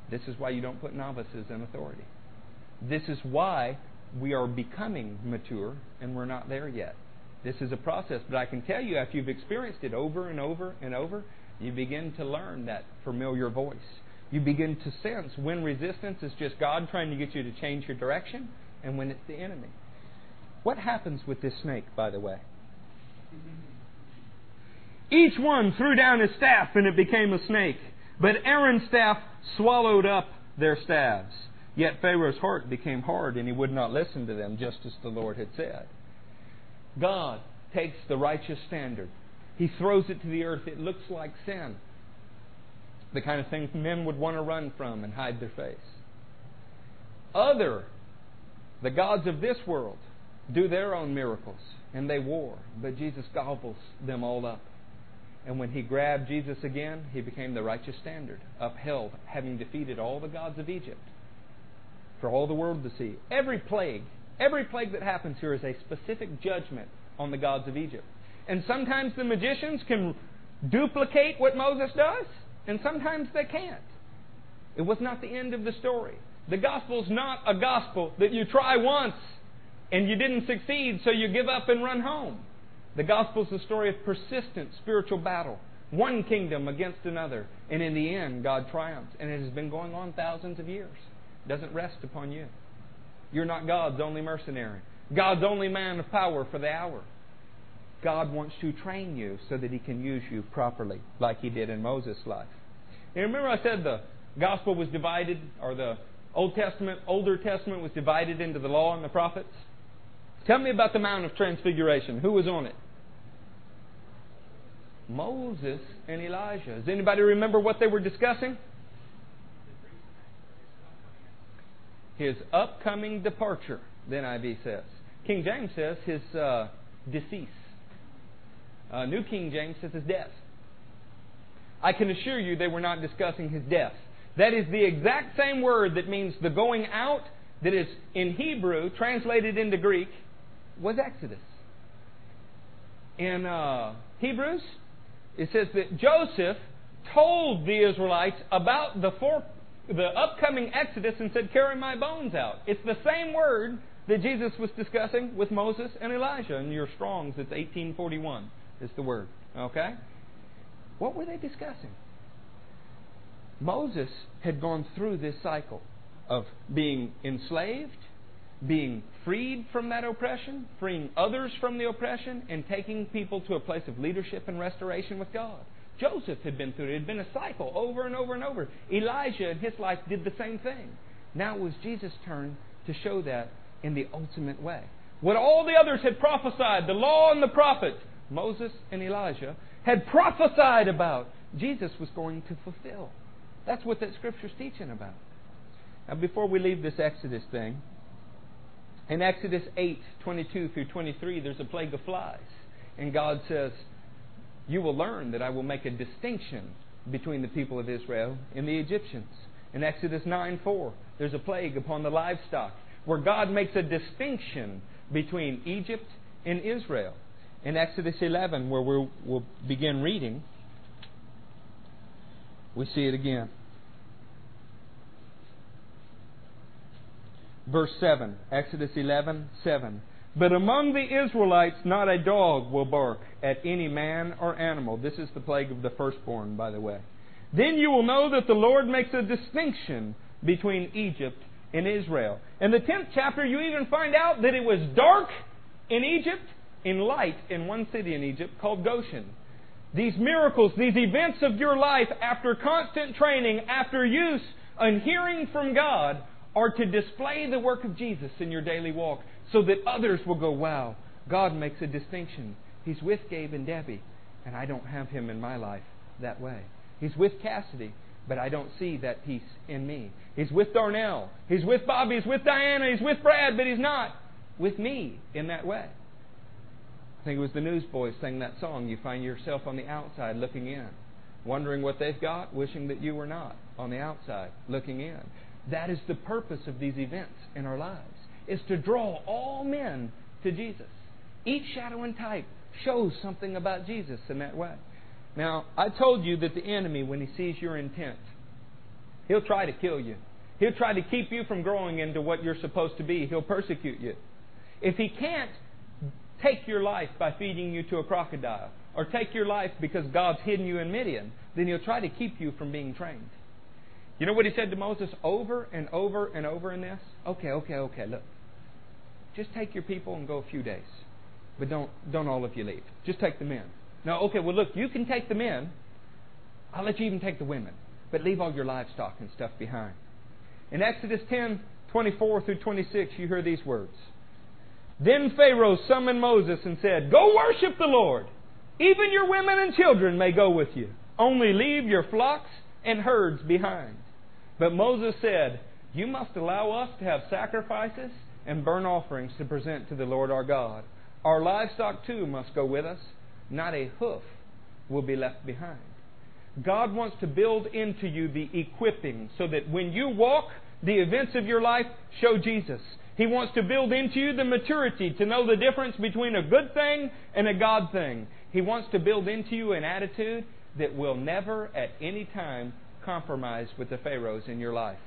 This is why you don't put novices in authority. This is why we are becoming mature and we're not there yet. This is a process, but I can tell you after you've experienced it over and over and over, you begin to learn that familiar voice. You begin to sense when resistance is just God trying to get you to change your direction and when it's the enemy. What happens with this snake, by the way? Each one threw down his staff and it became a snake. But Aaron's staff swallowed up their staves. Yet Pharaoh's heart became hard and he would not listen to them, just as the Lord had said. God takes the righteous standard, He throws it to the earth. It looks like sin. The kind of thing men would want to run from and hide their face. Other, the gods of this world, do their own miracles and they war, but Jesus gobbles them all up. And when he grabbed Jesus again, he became the righteous standard, upheld, having defeated all the gods of Egypt for all the world to see. Every plague, every plague that happens here is a specific judgment on the gods of Egypt. And sometimes the magicians can duplicate what Moses does, and sometimes they can't. It was not the end of the story. The gospel's not a gospel that you try once and you didn't succeed, so you give up and run home. The gospel is the story of persistent spiritual battle, one kingdom against another, and in the end, God triumphs. And it has been going on thousands of years. It doesn't rest upon you. You're not God's only mercenary, God's only man of power for the hour. God wants to train you so that He can use you properly, like He did in Moses' life. You remember I said the gospel was divided, or the Old Testament, Older Testament was divided into the law and the prophets? Tell me about the Mount of Transfiguration. Who was on it? Moses and Elijah. Does anybody remember what they were discussing? His upcoming departure, the NIV says. King James says his uh, decease. Uh, New King James says his death. I can assure you they were not discussing his death. That is the exact same word that means the going out that is in Hebrew, translated into Greek, was Exodus. In uh, Hebrews, it says that Joseph told the Israelites about the, for, the upcoming Exodus and said, Carry my bones out. It's the same word that Jesus was discussing with Moses and Elijah. In your Strongs, it's 1841 is the word. Okay? What were they discussing? Moses had gone through this cycle of being enslaved, being freed from that oppression, freeing others from the oppression, and taking people to a place of leadership and restoration with God. Joseph had been through it. It had been a cycle over and over and over. Elijah in his life did the same thing. Now it was Jesus' turn to show that in the ultimate way. What all the others had prophesied, the law and the prophets, Moses and Elijah, had prophesied about, Jesus was going to fulfill. That's what that scripture's teaching about. Now, before we leave this Exodus thing, in Exodus 8, 22 through 23, there's a plague of flies. And God says, You will learn that I will make a distinction between the people of Israel and the Egyptians. In Exodus 9, 4, there's a plague upon the livestock where God makes a distinction between Egypt and Israel. In Exodus 11, where we'll, we'll begin reading, we see it again. Verse 7, Exodus 11, 7. But among the Israelites, not a dog will bark at any man or animal. This is the plague of the firstborn, by the way. Then you will know that the Lord makes a distinction between Egypt and Israel. In the 10th chapter, you even find out that it was dark in Egypt and light in one city in Egypt called Goshen. These miracles, these events of your life, after constant training, after use and hearing from God, are to display the work of Jesus in your daily walk so that others will go, wow, God makes a distinction. He's with Gabe and Debbie, and I don't have him in my life that way. He's with Cassidy, but I don't see that peace in me. He's with Darnell. He's with Bobby. He's with Diana. He's with Brad, but he's not with me in that way. I think it was the Newsboys sang that song. You find yourself on the outside looking in, wondering what they've got, wishing that you were not on the outside looking in. That is the purpose of these events in our lives, is to draw all men to Jesus. Each shadow and type shows something about Jesus in that way. Now, I told you that the enemy, when he sees your intent, he'll try to kill you. He'll try to keep you from growing into what you're supposed to be. He'll persecute you. If he can't take your life by feeding you to a crocodile, or take your life because God's hidden you in Midian, then he'll try to keep you from being trained. You know what he said to Moses over and over and over in this? Okay, okay, okay, look. Just take your people and go a few days. But don't don't all of you leave. Just take the men. No, okay, well look, you can take the men. I'll let you even take the women. But leave all your livestock and stuff behind. In Exodus 10, 24 through 26, you hear these words. Then Pharaoh summoned Moses and said, Go worship the Lord. Even your women and children may go with you. Only leave your flocks and herds behind. But Moses said, You must allow us to have sacrifices and burnt offerings to present to the Lord our God. Our livestock too must go with us. Not a hoof will be left behind. God wants to build into you the equipping so that when you walk, the events of your life show Jesus. He wants to build into you the maturity to know the difference between a good thing and a God thing. He wants to build into you an attitude that will never at any time compromise with the Pharaohs in your life.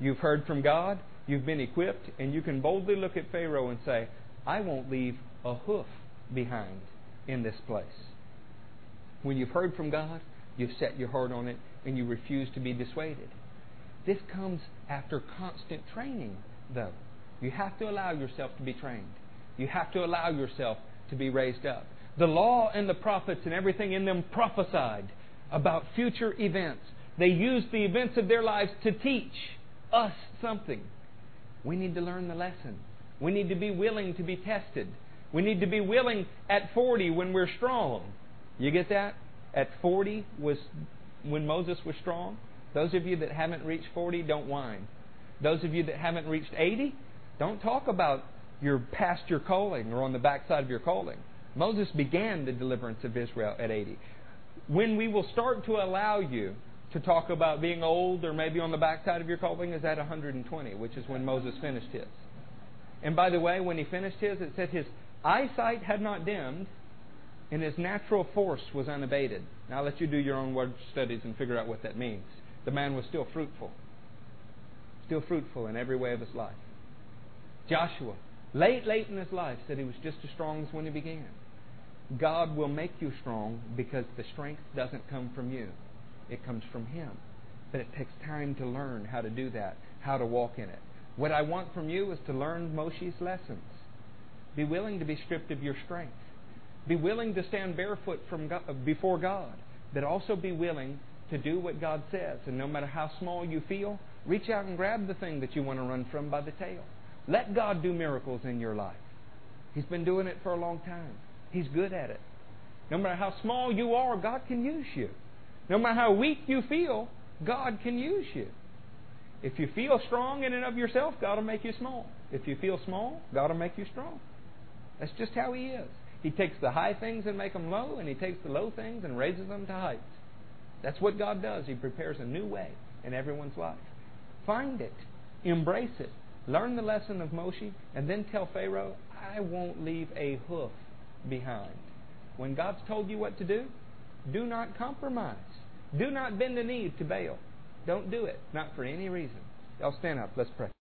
You've heard from God, you've been equipped, and you can boldly look at Pharaoh and say, I won't leave a hoof behind in this place. When you've heard from God, you've set your heart on it, and you refuse to be dissuaded. This comes after constant training, though. You have to allow yourself to be trained. You have to allow yourself to be raised up. The law and the prophets and everything in them prophesied about future events. They used the events of their lives to teach us something. We need to learn the lesson. We need to be willing to be tested. We need to be willing at 40 when we're strong. You get that? At 40 was when Moses was strong. Those of you that haven't reached 40, don't whine. Those of you that haven't reached 80, don't talk about your past your calling or on the backside of your calling. Moses began the deliverance of Israel at 80. When we will start to allow you to talk about being old or maybe on the backside of your calling is at 120, which is when Moses finished his. And by the way, when he finished his, it said his eyesight had not dimmed and his natural force was unabated. Now I'll let you do your own word studies and figure out what that means. The man was still fruitful, still fruitful in every way of his life. Joshua, late, late in his life, said he was just as strong as when he began. God will make you strong because the strength doesn't come from you, it comes from Him. But it takes time to learn how to do that, how to walk in it. What I want from you is to learn Moshe's lessons. Be willing to be stripped of your strength. Be willing to stand barefoot from God, before God, but also be willing to do what God says. And no matter how small you feel, reach out and grab the thing that you want to run from by the tail. Let God do miracles in your life. He's been doing it for a long time. He's good at it. No matter how small you are, God can use you. No matter how weak you feel, God can use you. If you feel strong in and of yourself, God will make you small. If you feel small, God will make you strong. That's just how He is. He takes the high things and make them low, and He takes the low things and raises them to heights. That's what God does. He prepares a new way in everyone's life. Find it, embrace it, learn the lesson of Moshe, and then tell Pharaoh, I won't leave a hoof behind. When God's told you what to do, do not compromise. Do not bend the knee to Baal. Don't do it, not for any reason. Y'all stand up. Let's pray.